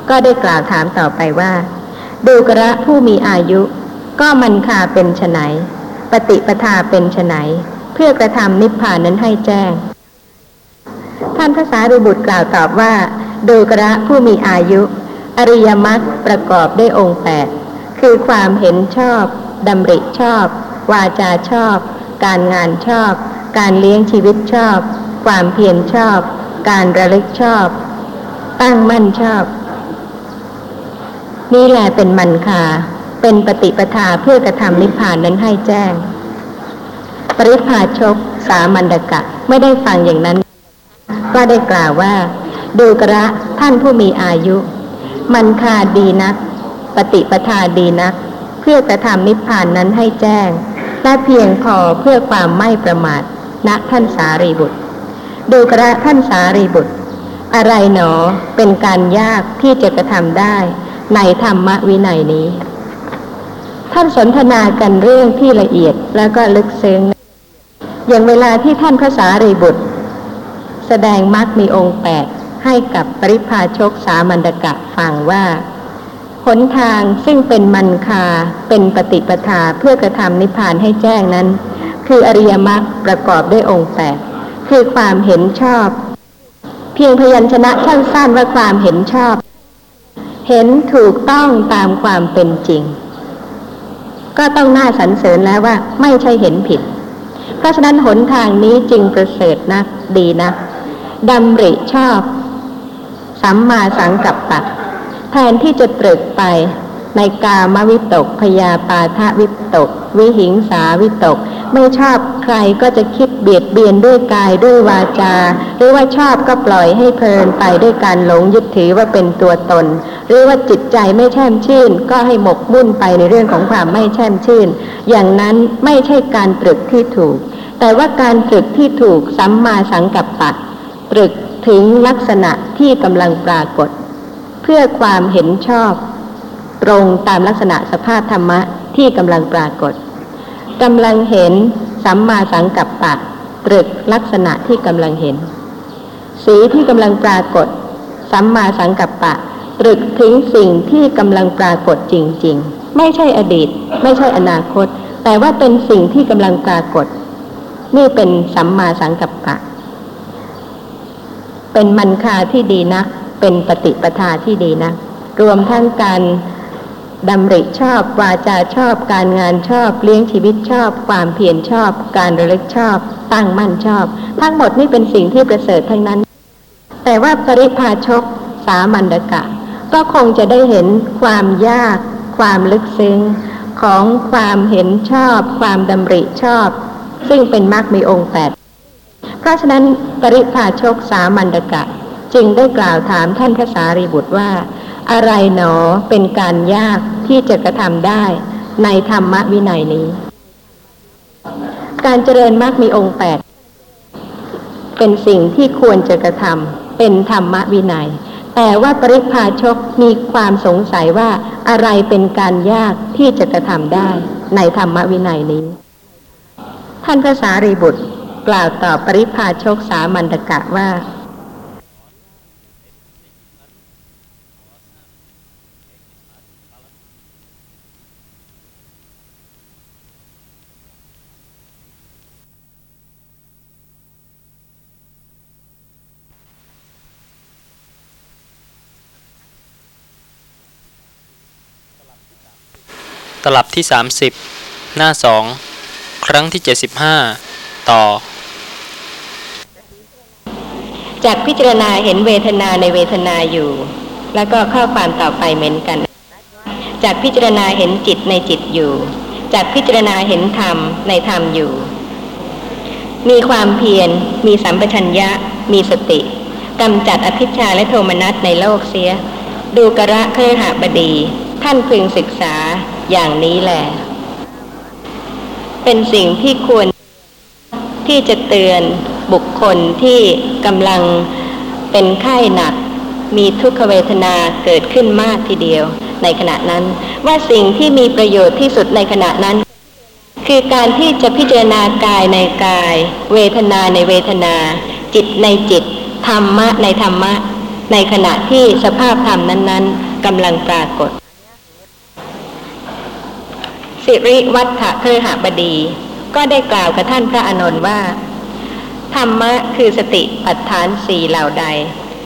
ก็ได้กล่าวถามต่อไปว่า ดูกระผู้มีอายุ ก็มันคาเป็นไฉนปฏิปทาเป็นไฉนเพื่อกระทำนิพพานนั้นให้แจ้ง ท่านพระสารีบุตรกล่าวตอบว่า ดูกระผู้มีอายุ อริยมรรคประกอบด้วยองค์แปดคือความเห็นชอบดำริชอบ วาจาชอบ การงานชอบ การเลี้ยงชีวิตชอบ ความเพียรชอบ การระลึกชอบ ตั้งมั่นชอบ นี่แหละเป็นมันคา เป็นปฏิปทาเพื่อกระทำนิพพานนั้นให้แจ้ง ปริพาชกสามัญดกะไม่ได้ฟังอย่างนั้น ก็ได้กล่าวว่า ดูกระท่านผู้มีอายุ มันคาดีนัก ปฏิปทาดีนัก เพื่อกระทำนิพพานนั้นให้แจ้งและเพียงพอเพื่อความไม่ประมาทณท่านสารีบุตร ดูกระท่านสารีบุตร อะไรหนอเป็นการยากที่จะกระทำได้ในธรรมวินัยนี้ ท่านสนทนากันเรื่องที่ละเอียดแล้วก็ลึกซึ้งอย่างเวลาที่ท่านพระสารีบุตร แสดงมรรคมีองค์แปด ให้กับปริพาชกสามัญดกะฟังว่าหนทางซึ่งเป็นมันคาเป็นปฏิปทาเพื่อกระทำนิพพานให้แจ้งนั้น คืออริยมรรคประกอบด้วยองค์แปดคือความเห็นชอบ เพียงพยัญชนะสั้นๆว่าความเห็นชอบ เห็นถูกต้องตามความเป็นจริง ก็ต้องน่าสรรเสริญแล้วว่าไม่ใช่เห็นผิด เพราะฉะนั้นหนทางนี้จึงประเสริฐนักดีนักดำริชอบ สัมมาสังกัปปะ แทนที่จะตรึกไปในกามวิตกพยาปาทะวิตก วิหิงสาวิตก ไม่ชอบใครก็จะคิดเบียดเบียนด้วยกายด้วยวาจา หรือว่าชอบก็ปล่อยให้เพลินไปด้วยการหลงยึดถือว่าเป็นตัวตน หรือว่าจิตใจไม่แช่มชื่น ก็ให้หมกมุ่นไปในเรื่องของความไม่แช่มชื่น อย่างนั้นไม่ใช่การตรึกที่ถูก แต่ว่าการตรึกที่ถูกสัมมาสังกัปปะตรึก ถึงลักษณะที่กำลังปรากฏ เพื่อความเห็นชอบ ตรงตามลักษณะสภาพธรรมะที่กำลังปรากฏกำลังเห็นสัมมาสังกัปปะตรึกลักษณะที่กำลังเห็น สีที่กำลังปรากฏ สัมมาสังกัปปะ ตรึกถึงสิ่งที่กำลังปรากฏจริง ๆ ไม่ใช่อดีต ไม่ใช่อนาคต แต่ว่าเป็นสิ่งที่กำลังปรากฏ นี่เป็นสัมมาสังกัปปะ เป็นมันคาที่ดีนักเป็นปฏิปทาที่ดีนักรวมทั้งการดำริชอบวาจาชอบ การงานชอบ เลี้ยงชีวิตชอบ ความเพียรชอบ การระลึกชอบ ตั้งมั่นชอบ ทั้งหมดนี่เป็นสิ่งที่ประเสริฐทั้งนั้น แต่ว่าปริพาชกสามัญกะ ก็คงจะได้เห็นความยาก ความลึกซึ้งของความเห็นชอบ ความดำริชอบ ซึ่งเป็นมรรคมีองค์แปด เพราะฉะนั้นปริพาชกสามัญดกะ จึงได้กล่าวถามท่านพระสารีบุตรว่า อะไรหนอเป็นการยากที่จะกระทำได้ในธรรมวินัยนี้ การเจริญมรรคมีองค์แปดเป็นสิ่งที่ควรจะกระทำเป็นธรรมวินัย แต่ว่าปริพาชกมีความสงสัยว่าอะไรเป็นการยากที่จะกระทำได้ในธรรมวินัยนี้ ท่านพระสารีบุตร กล่าวตอบปริพาชกสามัญดกะว่าตลับที่ 30 หน้า 2 ครั้งที่ 75 ต่อ จากพิจารณาเห็นเวทนาในเวทนาอยู่ แล้วก็ข้อความต่อไปเหมือนกัน จากพิจารณาเห็นจิตในจิตอยู่ จากพิจารณาเห็นธรรมในธรรมอยู่ มีความเพียร มีสัมปชัญญะ มีสติกำจัดอภิชาและโทมนัสในโลกเสีย ดูกระเครือหบดี ท่านพึงศึกษาอย่างนี้แหละ เป็นสิ่งที่ควร ที่จะเตือนบุคคลที่กำลังเป็นไข้หนัก มีทุกขเวทนาเกิดขึ้นมากทีเดียว ในขณะนั้น ว่าสิ่งที่มีประโยชน์ที่สุดในขณะนั้น คือการที่จะพิจารณากายในกาย เวทนาในเวทนา จิตในจิต ธรรมะในธรรมะ ในขณะที่สภาพธรรมนั้น ๆกำลังปรากฏ สิริวัฒเครือหบดี ก็ได้กล่าวกับท่านพระอานนท์ว่า ธรรมะคือสติปัฏฐานสี่เหล่าใด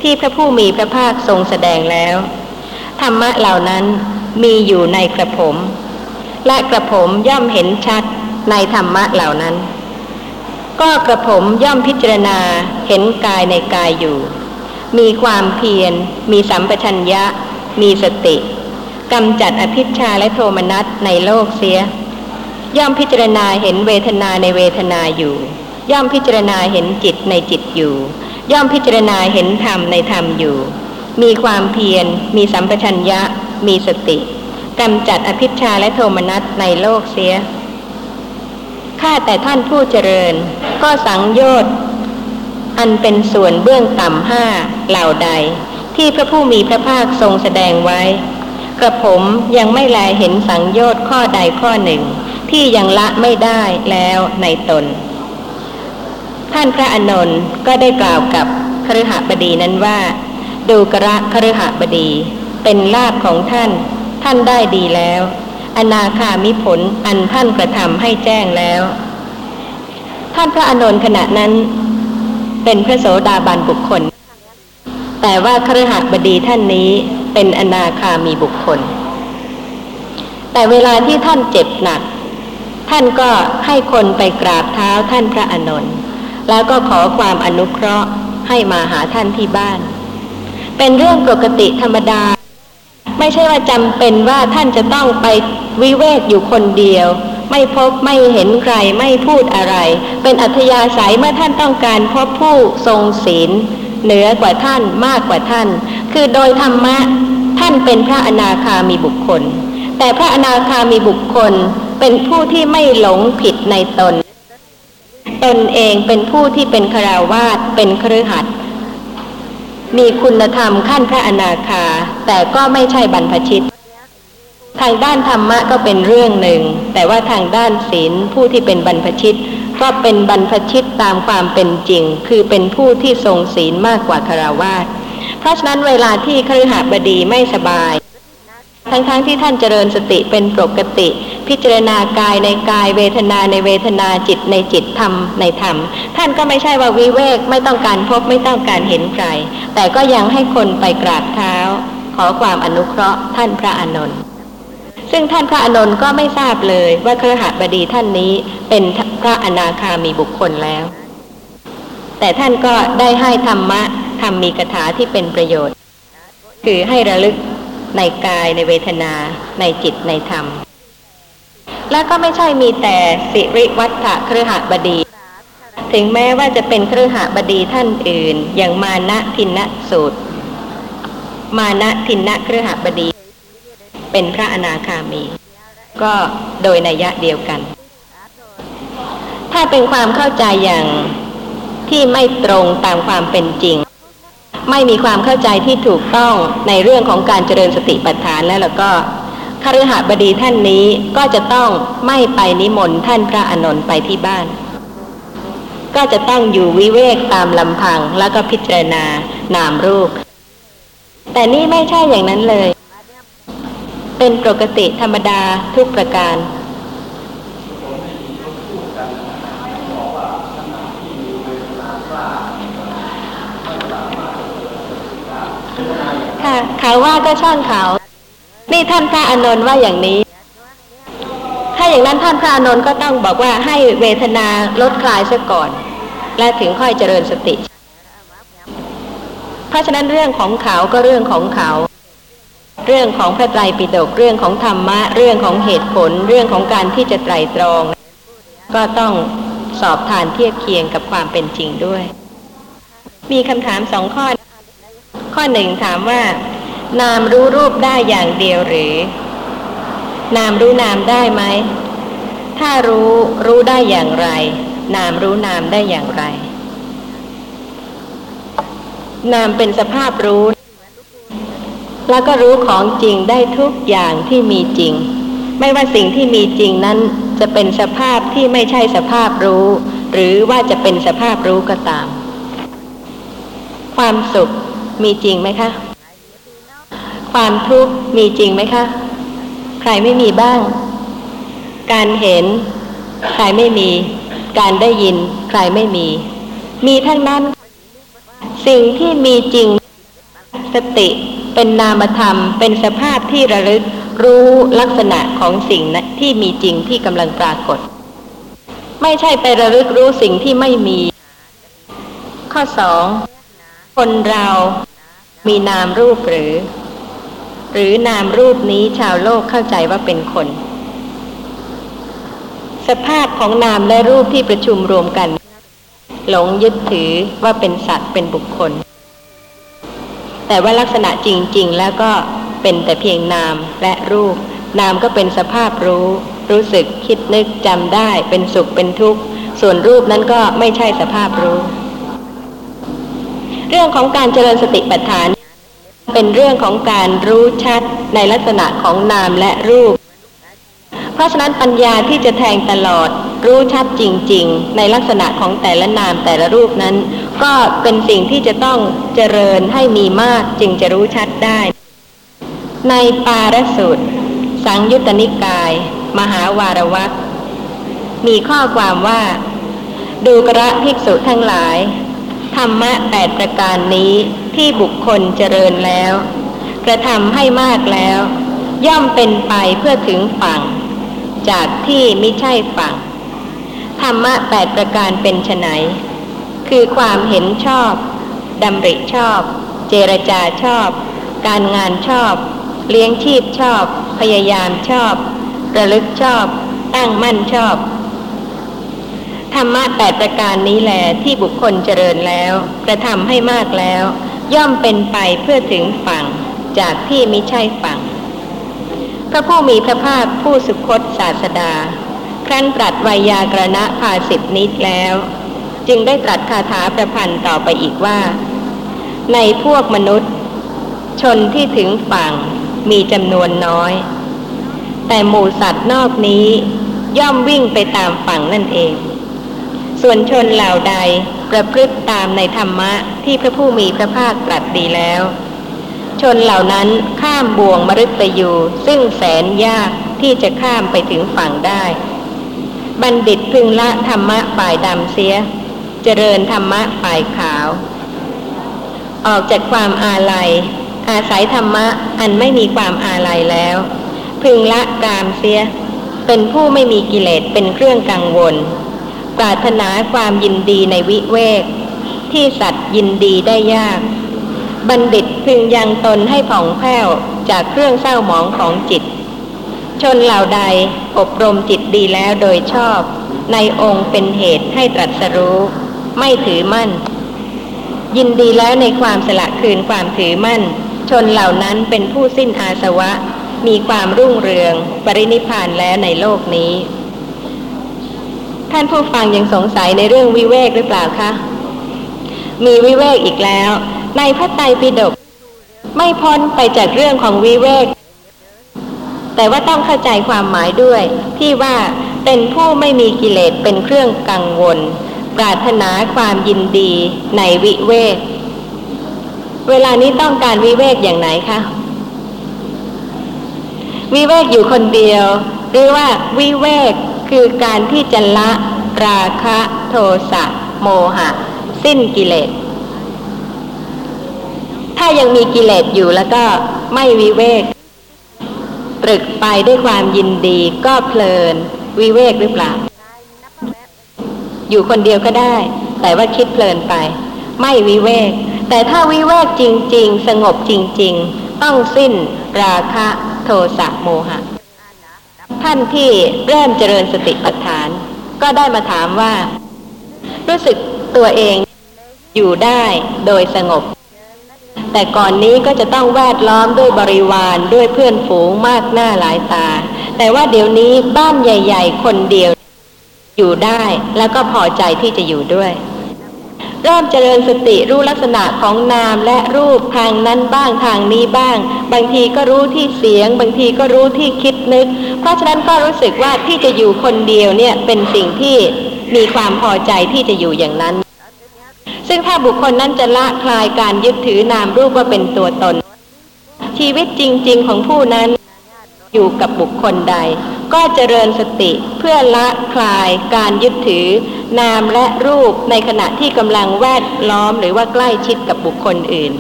ที่พระผู้มีพระภาคทรงแสดงแล้ว ธรรมะเหล่านั้นมีอยู่ในกระผม และกระผมย่อมเห็นชัดในธรรมะเหล่านั้น ก็กระผมย่อมพิจารณาเห็นกายในกายอยู่ มีความเพียร มีสัมปชัญญะ มีสติกำจัดอภิชาและโทมนัสในโลกเสีย ย่อมพิจารณาเห็นเวทนาในเวทนาอยู่ ย่อมพิจารณาเห็นจิตในจิตอยู่ ย่อมพิจารณาเห็นธรรมในธรรมอยู่ มีความเพียร มีสัมปชัญญะ มีสติกำจัดอภิชาและโทมนัสในโลกเสียข้าแต่ท่านผู้เจริญ ก็สังโยชน์อันเป็นส่วนเบื้องต่ำห้าเหล่าใด ที่พระผู้มีพระภาคทรงแสดงไว้ กระผมยังไม่แลเห็นสังโยชน์ข้อใดข้อหนึ่ง ที่ยังละไม่ได้แล้วในตน ท่านพระอนนท์ก็ได้กล่าวกับคฤหบดีนั้นว่า ดูกระคฤหบดี เป็นลาภของท่าน ท่านได้ดีแล้ว อนาคามิผลอันท่านกระทำให้แจ้งแล้ว ท่านพระอนนท์ขณะนั้น เป็นพระโสดาบันบุคคล แต่ว่าคฤหบดีท่านนี้เป็นอนาคามีบุคคลแต่เวลาที่ท่านเจ็บหนัก ท่านก็ให้คนไปกราบเท้าท่านพระอานนท์แล้วก็ขอความอนุเคราะห์ให้มาหาท่านที่บ้าน เป็นเรื่องปกติธรรมดา ไม่ใช่ว่าจำเป็นว่าท่านจะต้องไปวิเวกอยู่คนเดียว ไม่พบไม่เห็นใครไม่พูดอะไร เป็นอัธยาศัยเมื่อท่านต้องการพบผู้ทรงศีลเหนือกว่าท่านมากกว่าท่าน คือโดยธรรมะท่านเป็นพระอนาคามีบุคคล แต่พระอนาคามีบุคคล เป็นผู้ที่ไม่หลงผิดในตน ตนเองเป็นผู้ที่เป็นคราวาสเป็นครือขัดมีคุณธรรมขั้นพระอนาคา แต่ก็ไม่ใช่บรรพชิต ทางด้านธรรมะก็เป็นเรื่องหนึ่ง แต่ว่าทางด้านศีลผู้ที่เป็นบรรพชิต ก็เป็นบรรพชิตตามความเป็นจริง คือเป็นผู้ที่ทรงศีลมากกว่าคาราวาสเพราะฉะนั้นเวลาที่คฤหบดีไม่สบาย ทั้งๆทที่ท่านเจริญสติเป็นปกติ พิจารณากายในกายเวทนาในเวทนาจิตในจิตธรรมในธรรม ท่านก็ไม่ใช่ว่าวิเวกไม่ต้องการพบไม่ต้องการเห็นใคร แต่ก็ยังให้คนไปกราบเท้า ขอความอนุเคราะห์ท่านพระอานนท์ซึ่งท่านพระอานนท์ก็ไม่ทราบเลยว่าเครือหบดีท่านนี้เป็นพระอนาคามีบุคคลแล้ว แต่ท่านก็ได้ให้ธรรมะธรรมมีคาถาที่เป็นประโยชน์ คือให้ระลึก ในกายในเวทนา ในจิตในธรรม และก็ไม่ใช่มีแต่สิริวัฒะเครือหบดี ถึงแม้ว่าจะเป็นเครือหบดีท่านอื่น อย่างมานะทินะสูตร มานะทินนะเครือหบดี เป็นพระอนาคามี ก็โดยนัยยะเดียวกัน ถ้าเป็นความเข้าใจอย่างที่ไม่ตรงตามความเป็นจริง ไม่มีความเข้าใจที่ถูกต้องในเรื่องของการเจริญสติปัฏฐานแล้วแล้วก็คฤหบดีท่านนี้ก็จะต้องไม่ไปนิมนต์ท่านพระอานนท์ไปที่บ้าน ก็จะตั้งอยู่วิเวกตามลำพังแล้วก็พิจารณานามรูป แต่นี่ไม่ใช่อย่างนั้นเลย เป็นปกติธรรมดาทุกประการ ค่ะเขาว่าก็ช่างเขานี่ท่านพระอานนท์ว่าอย่างนี้ ถ้าอย่างนั้นท่านพระอานนท์ก็ต้องบอกว่าให้เวทนาลดคลายซะก่อน และถึงค่อยเจริญสติ เพราะฉะนั้นเรื่องของเขาก็เรื่องของเขา เรื่องของพระไตรปิฎกเรื่องของธรรมะ เรื่องของเหตุผล เรื่องของการที่จะไตรตรอง ก็ต้องสอบทานเทียบเคียงกับความเป็นจริงด้วย มีคำถามสองข้อ ข้อหนึ่งถามว่า นามรู้รูปได้อย่างเดียวหรือ นามรู้นามได้ไหม ถ้ารู้รู้ได้อย่างไร นามรู้นามได้อย่างไร นามเป็นสภาพรู้ แล้วก็รู้ของจริงได้ทุกอย่างที่มีจริง ไม่ว่าสิ่งที่มีจริงนั้นจะเป็นสภาพที่ไม่ใช่สภาพรู้ หรือว่าจะเป็นสภาพรู้ก็ตาม ความสุข มีจริงไหมคะ ความทุกข์มีจริงไหมคะ ใครไม่มีบ้าง การเห็น ใครไม่มี การได้ยิน ใครไม่มี มีทั้งนั้น สิ่งที่มีจริง สติเป็นนามธรรม เป็นสภาพที่ระลึกรู้ลักษณะของสิ่งนะที่มีจริงที่กำลังปรากฏ ไม่ใช่ไประลึกรู้สิ่งที่ไม่มี ข้อสองคนเรา มีนามรูปหรือ หรือนามรูปนี้ชาวโลกเข้าใจว่าเป็นคน สภาพของนามและรูปที่ประชุมรวมกัน หลงยึดถือว่าเป็นสัตว์เป็นบุคคล แต่ว่าลักษณะจริง ๆ แล้วก็เป็นแต่เพียงนามและรูป นามก็เป็นสภาพรู้ รู้สึกคิดนึกจำได้ เป็นสุขเป็นทุกข์ ส่วนรูปนั้นก็ไม่ใช่สภาพรู้ เรื่องของการเจริญสติปัฏฐาน เป็นเรื่องของการรู้ชัดในลักษณะของนามและรูป เพราะฉะนั้นปัญญาที่จะแทงตลอด รู้ชัดจริง ๆ ในลักษณะของแต่ละนามแต่ละรูปนั้น ก็เป็นสิ่งที่จะต้องเจริญให้มีมากจึงจะรู้ชัดได้ ในปารสูตรสังยุตตนิกาย มหาวารวักมีข้อความว่า ดูกระภิกษุทั้งหลาย รรมะแปดประการนี้ที่บุคคลเจริญแล้ว กระทำให้มากแล้ว ย่อมเป็นไปเพื่อถึงฝั่ง จากที่ไม่ใช่ฝั่ง ธรรมะแปดประการเป็นไฉนคือความเห็นชอบดำริชอบ เจรจาชอบ การงานชอบ เลี้ยงชีพชอบ พยายามชอบ ระลึกชอบ ตั้งมั่นชอบ ธรรมะแปดประการนี้แหลที่บุคคลเจริญแล้วกระทำให้มากแล้ว ย่อมเป็นไปเพื่อถึงฝั่งจากที่มิใช่ฝั่ง พระผู้มีพระภาคผู้สุคตศาสดา ครั้นตรัสไวยากรณะภาสิบนิดแล้ว จึงได้ตรัสคาถาประพันธ์ต่อไปอีกว่า ในพวกมนุษย์ ชนที่ถึงฝั่งมีจำนวนน้อย แต่หมู่สัตว์นอกนี้ย่อมวิ่งไปตามฝั่งนั่นเอง ส่วนชนเหล่าใดประพฤติตามในธรรมะที่พระผู้มีพระภาคตรัสดีแล้ว ชนเหล่านั้นข้ามบ่วงมฤตยูซึ่งแสนยากที่จะข้ามไปถึงฝั่งได้ บัณฑิตพึงละธรรมะฝ่ายดำเสีย เจริญธรรมะฝ่ายขาว ออกจากความอาลัย อาศัยธรรมะอันไม่มีความอาลัยแล้ว พึงละกามเสีย เป็นผู้ไม่มีกิเลสเป็นเครื่องกังวล ปรารถนาความยินดีในวิเวก ที่สัตว์ยินดีได้ยาก บัณฑิตพึงยังตนให้ผ่องแผ้วจากเครื่องเศร้าหมองของจิต ชนเหล่าใดอบรมจิตดีแล้วโดยชอบ ในองค์เป็นเหตุให้ตรัสรู้ ไม่ถือมั่น ยินดีแล้วในความสละคืนความถือมั่น ชนเหล่านั้นเป็นผู้สิ้นอาสวะ มีความรุ่งเรือง ปรินิพานแล้วในโลกนี้ ท่านผู้ฟังยังสงสัยในเรื่องวิเวกหรือเปล่าคะ มีวิเวกอีกแล้ว ในพระไตรปิฎกไม่พ้นไปจากเรื่องของวิเวก แต่ว่าต้องเข้าใจความหมายด้วย ที่ว่าเป็นผู้ไม่มีกิเลสเป็นเครื่องกังวล ปรารถนาความยินดีในวิเวก เวลานี้ต้องการวิเวกอย่างไหนคะ วิเวกอยู่คนเดียว หรือว่าวิเวก คือการที่จะละราคะโทสะโมหะ สิ้นกิเลส ถ้ายังมีกิเลสอยู่แล้วก็ไม่วิเวกตรึกไปด้วยความยินดีก็เพลินวิเวกหรือเปล่า อยู่คนเดียวก็ได้ แต่ว่าคิดเพลินไป ไม่วิเวก แต่ถ้าวิเวกจริง ๆ สงบจริง ๆ ต้องสิ้นราคะโทสะโมหะ ท่านที่เริ่มเจริญสติปัฏฐาน ก็ได้มาถามว่า รู้สึกตัวเองอยู่ได้โดยสงบ แต่ก่อนนี้ก็จะต้องแวดล้อมด้วยบริวารด้วยเพื่อนฝูงมากหน้าหลายตา แต่ว่าเดี๋ยวนี้บ้านใหญ่ ๆ คนเดียว อยู่ได้แล้วก็พอใจที่จะอยู่ด้วย เริ่มเจริญสติรู้ลักษณะของนามและรูปทางนั้นบ้างทางนี้บ้าง บางทีก็รู้ที่เสียง บางทีก็รู้ที่คิดนึก เพราะฉะนั้นก็รู้สึกว่าที่จะอยู่คนเดียวเนี่ยเป็นสิ่งที่มีความพอใจที่จะอยู่อย่างนั้น ซึ่งถ้าบุคคลนั้นจะละคลายการยึดถือนามรูปว่าเป็นตัวตน ชีวิตจริง ๆ ของผู้นั้น อยู่กับบุคคลใด ก็เจริญสติเพื่อละคลายการยึดถือ นามและรูปในขณะที่กำลังแวดล้อมหรือว่าใกล้ชิดกับบุคคลอื่น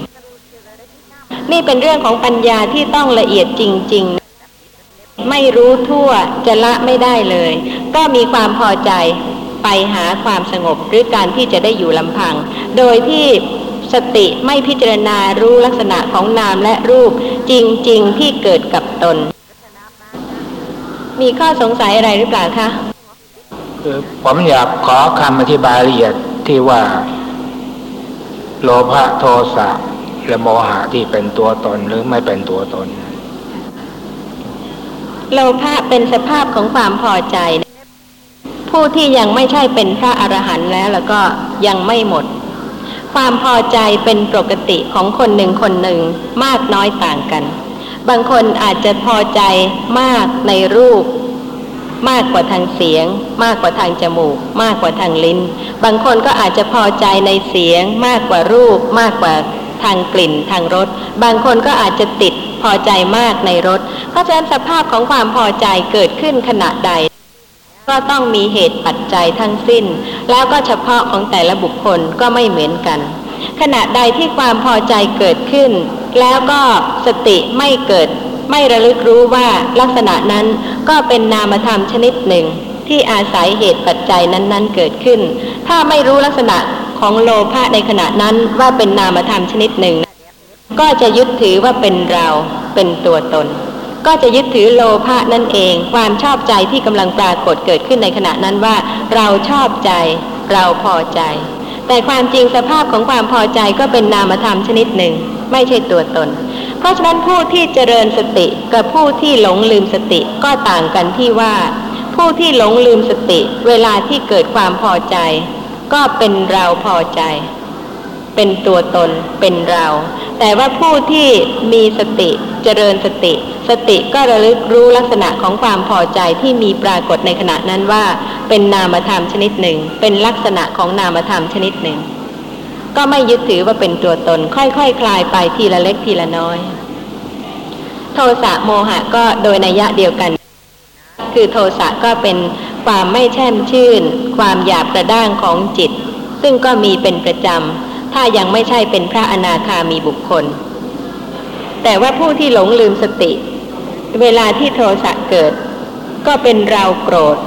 นี่เป็นเรื่องของปัญญาที่ต้องละเอียดจริง ๆไม่รู้ทั่วจะละไม่ได้เลย ก็มีความพอใจไปหาความสงบหรือการที่จะได้อยู่ลำพัง โดยที่สติไม่พิจารณารู้ลักษณะของนามและรูปจริง ๆ ที่เกิดกับตน มีข้อสงสัยอะไรหรือเปล่าคะคือผมอยากขอคำอธิบายละเอียดที่ว่า โลภะโทสะและโมหะที่เป็นตัวตนหรือไม่เป็นตัวตน โลภะเป็นสภาพของความพอใจ ผู้ที่ยังไม่ใช่เป็นพระอรหันต์แล้วแล้วก็ยังไม่หมด ความพอใจเป็นปกติของคนหนึ่งคนหนึ่งมากน้อยต่างกัน บางคนอาจจะพอใจมากในรูป มากกว่าทางเสียง มากกว่าทางจมูก มากกว่าทางลิ้น บางคนก็อาจจะพอใจในเสียง มากกว่ารูป มากกว่าทางกลิ่นทางรส บางคนก็อาจจะติดพอใจมากในรส เพราะฉะนั้นสภาพของความพอใจเกิดขึ้นขณะใด ก็ต้องมีเหตุปัจจัยทั้งสิ้น แล้วก็เฉพาะของแต่ละบุคคลก็ไม่เหมือนกัน ขณะใดที่ความพอใจเกิดขึ้น แล้วก็สติไม่เกิด ไม่ระลึกรู้ว่าลักษณะนั้นก็เป็นนามธรรมชนิดหนึ่ง ที่อาศัยเหตุปัจจัยนั้น ๆ เกิดขึ้น ถ้าไม่รู้ลักษณะของโลภะในขณะนั้นว่าเป็นนามธรรมชนิดหนึ่ง ก็จะยึดถือว่าเป็นเราเป็นตัวตน ก็จะยึดถือโลภะนั่นเอง ความชอบใจที่กำลังปรากฏเกิดขึ้นในขณะนั้นว่า เราชอบใจ เราพอใจ แต่ความจริงสภาพของความพอใจก็เป็นนามธรรมชนิดหนึ่ง ไม่ใช่ตัวตน เพราะฉะนั้นผู้ที่เจริญสติกับผู้ที่หลงลืมสติก็ต่างกันที่ว่า ผู้ที่หลงลืมสติ เวลาที่เกิดความพอใจ ก็เป็นเราพอใจ เป็นตัวตนเป็นเรา แต่ว่าผู้ที่มีสติเจริญสติ สติก็ระลึกรู้ลักษณะของความพอใจที่มีปรากฏในขณะนั้นว่า เป็นนามธรรมชนิดหนึ่ง เป็นลักษณะของนามธรรมชนิดหนึ่ง ก็ไม่ยึดถือว่าเป็นตัวตน ค่อยๆคคลายไปทีละเล็กทีละน้อย โทสะโมหะก็โดยนัยยะเดียวกัน คือโทสะก็เป็นความไม่แช่มชื่น ความหยาบกระด้างของจิต ซึ่งก็มีเป็นประจำ ถ้ายังไม่ใช่เป็นพระอนาคามีบุคคล แต่ว่าผู้ที่หลงลืมสติ เวลาที่โทสะเกิด ก็เป็นเราโกรธ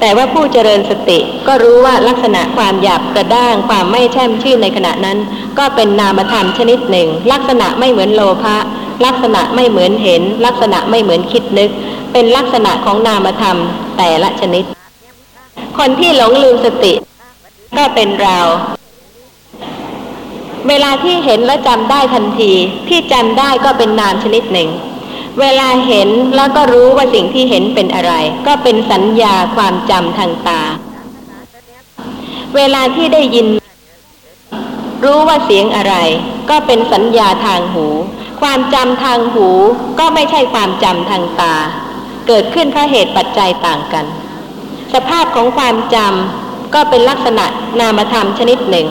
แต่ว่าผู้เจริญสติก็รู้ว่าลักษณะความหยาบกระด้างความไม่แช่มชื่นในขณะนั้น ก็เป็นนามธรรมชนิดหนึ่ง ลักษณะไม่เหมือนโลภะลักษณะไม่เหมือนเห็น ลักษณะไม่เหมือนคิดนึก เป็นลักษณะของนามธรรมแต่ละชนิด คนที่หลงลืมสติ ก็เป็นเรา เวลาที่เห็นและจำได้ทันที ที่จำได้ก็เป็นนามชนิดหนึ่ง เวลาเห็นแล้วก็รู้ว่าสิ่งที่เห็นเป็นอะไร ก็เป็นสัญญาความจำทางตา เวลาที่ได้ยิน รู้ว่าเสียงอะไร ก็เป็นสัญญาทางหู ความจำทางหูก็ไม่ใช่ความจำทางตา เกิดขึ้นเพราะเหตุปัจจัยต่างกัน สภาพของความจำก็เป็นลักษณะนามธรรมชนิดหนึ่ง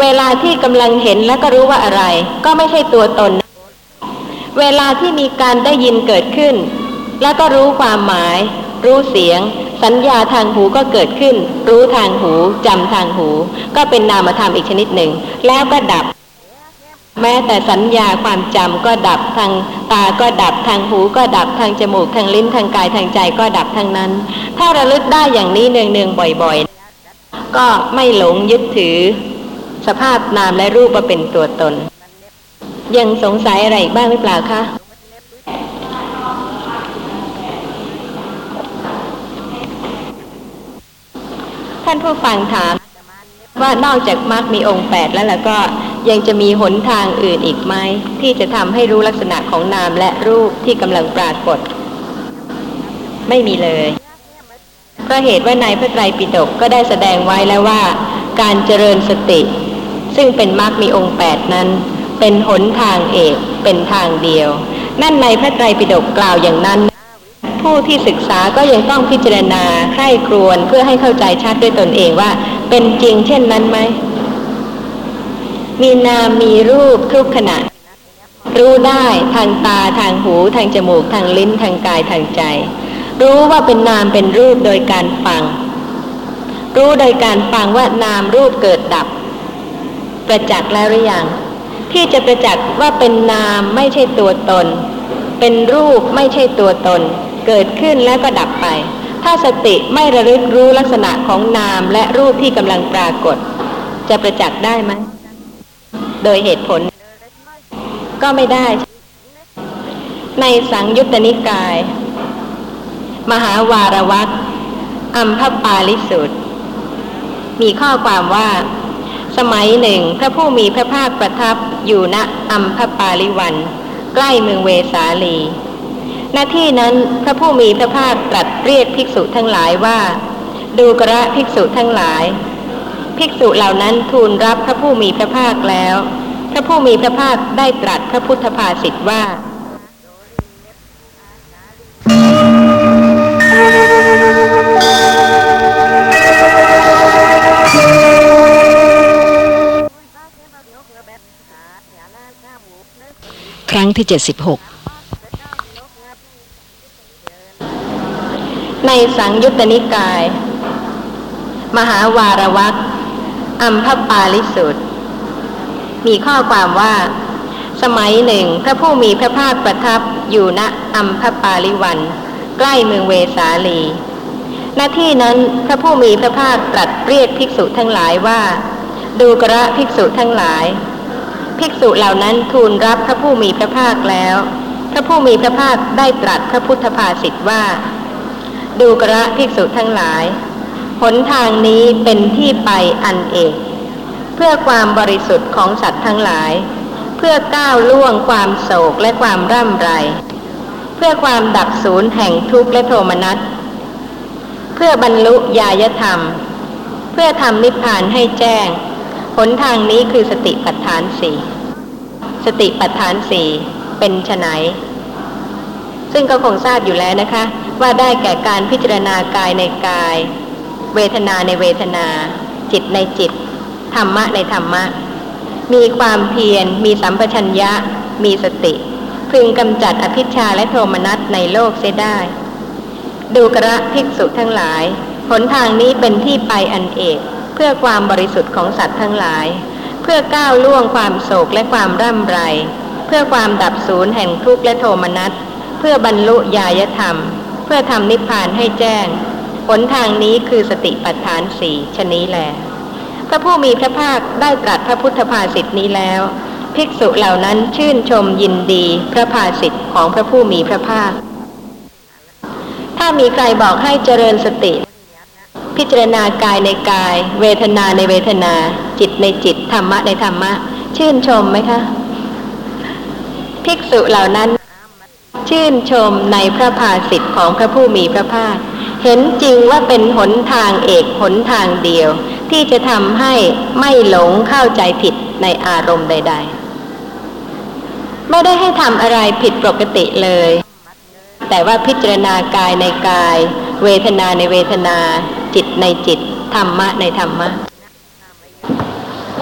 เวลาที่กำลังเห็นแล้วก็รู้ว่าอะไร ก็ไม่ใช่ตัวตน เวลาที่มีการได้ยินเกิดขึ้น แล้วก็รู้ความหมาย รู้เสียง สัญญาทางหูก็เกิดขึ้น รู้ทางหูจำทางหู ก็เป็นนามธรรมอีกชนิดหนึ่ง แล้วก็ดับ แม้แต่สัญญาความจำก็ดับทางตาก็ดับทางหูก็ดับทางจมูกทางลิ้นทางกายทางใจก็ดับทั้งนั้น ถ้าระลึกได้อย่างนี้เนืองๆบ่อยๆ ก็ไม่หลงยึดถือ สภาพนามและรูปว่าเป็นตัวตน ยังสงสัยอะไรอีกบ้างหรือเปล่าคะท่านผู้ฟังถามว่านอกจากมรรคมีองค์แปดแล้วแล้วก็ยังจะมีหนทางอื่นอีกไหมที่จะทำให้รู้ลักษณะของนามและรูปที่กำลังปรากฏ ไม่มีเลยเพราะเหตุว่าในพระไตรปิฎกก็ได้แสดงไว้แล้วว่า การเจริญสติ ซึ่งเป็นมรรคมีองค์แปดนั้น เป็นหนทางเอกเป็นทางเดียว นั่นในพระไตรปิฎกกล่าวอย่างนั้น ผู้ที่ศึกษาก็ยังต้องพิจารณาใคร่ครวญเพื่อให้เข้าใจชัดด้วยตนเองว่า เป็นจริงเช่นนั้นไหมมีนามมีรูปทุกขณะ รู้ได้ทางตาทางหูทางจมูกทางลิ้นทางกายทางใจ รู้ว่าเป็นนามเป็นรูปโดยการฟัง รู้โดยการฟังว่านามรูปเกิดดับ ประจักษ์แล้วหรือยังที่จะประจักษ์ว่าเป็นนามไม่ใช่ตัวตน เป็นรูปไม่ใช่ตัวตน เกิดขึ้นแล้วก็ดับไป ถ้าสติไม่ระลึกรู้ลักษณะของนามและรูปที่กำลังปรากฏ จะประจักษ์ได้ไหมโดยเหตุผล ก็ไม่ได้ ในสังยุตตนิกาย มหาวารวัตอัมพปาลิสุตมีข้อความว่า สมัยหนึ่งพระผู้มีพระภาคประทับอยู่ณอัมพปาลิวัน ใกล้เมืองเวสาลีณที่นั้นพระผู้มีพระภาคตรัสเรียกภิกษุทั้งหลายว่า ดูกระภิกษุทั้งหลาย ภิกษุเหล่านั้นทูลรับพระผู้มีพระภาคแล้ว พระผู้มีพระภาคได้ตรัสพระพุทธภาษิตว่า ที่ 76 ในสังยุตตนิกาย มหาวารวักอัมพปาลิสุตมีข้อความว่า สมัยหนึ่งพระผู้มีพระภาคประทับอยู่ณอัมพปาลิวัน ใกล้เมืองเวสาลีณที่นั้นพระผู้มีพระภาคตรัสเรียกภิกษุทั้งหลายว่า ดูกระภิกษุทั้งหลาย ภิกษุเหล่านั้นทูลรับพระผู้มีพระภาคแล้ว พระผู้มีพระภาคได้ตรัสพระพุทธภาษิตว่า ดูกระภิกษุทั้งหลาย หนทางนี้เป็นที่ไปอันเอกเพื่อความบริสุทธิ์ของสัตว์ทั้งหลาย เพื่อก้าวล่วงความโศกและความร่ำไร เพื่อความดับศูนย์แห่งทุกข์และโทมนัสเพื่อบรรลุญาญธรรม เพื่อทำนิพพานให้แจ้งหนทางนี้คือสติปัฏฐานสี่ สติปัฏฐานสี่เป็นไฉนซึ่งก็คงทราบอยู่แล้วนะคะ ว่าได้แก่การพิจารณากายในกาย เวทนาในเวทนา จิตในจิต ธรรมะในธรรมะ มีความเพียร มีสัมปชัญญะ มีสติ พึงกำจัดอภิชาและโทมนัสในโลกเสียได้ ดูกระภิกษุทั้งหลาย หนทางนี้เป็นที่ไปอันเอก เพื่อความบริสุทธิ์ของสัตว์ทั้งหลาย พื่อก้าวล่วงความโศกและความร่ำไร เพื่อความดับศูนย์แห่งทุกข์และโทมนัส เพื่อบรรลุญาณธรรม เพื่อทำนิพพานให้แจ้งหนทางนี้คือสติปัฏฐานสี่ชนี้แล พระผู้มีพระภาคได้ตรัสพระพุทธภาษิตนี้แล้ว ภิกษุเหล่านั้นชื่นชมยินดีพระภาษิตของพระผู้มีพระภาค ถ้ามีใครบอกให้เจริญสติ พิจารณากายในกาย เวทนาในเวทนา จิตในจิต ธรรมะในธรรมะ ชื่นชมไหมคะ ภิกษุเหล่านั้น ชื่นชมในพระภาษิตของพระผู้มีพระภาค เห็นจริงว่าเป็นหนทางเอกหนทางเดียว ที่จะทำให้ไม่หลงเข้าใจผิดในอารมณ์ใด ๆ ไม่ได้ให้ทำอะไรผิดปกติเลย แต่ว่าพิจารณากายในกาย เวทนาในเวทนา จิตในจิต ธรรมะในธรรมะ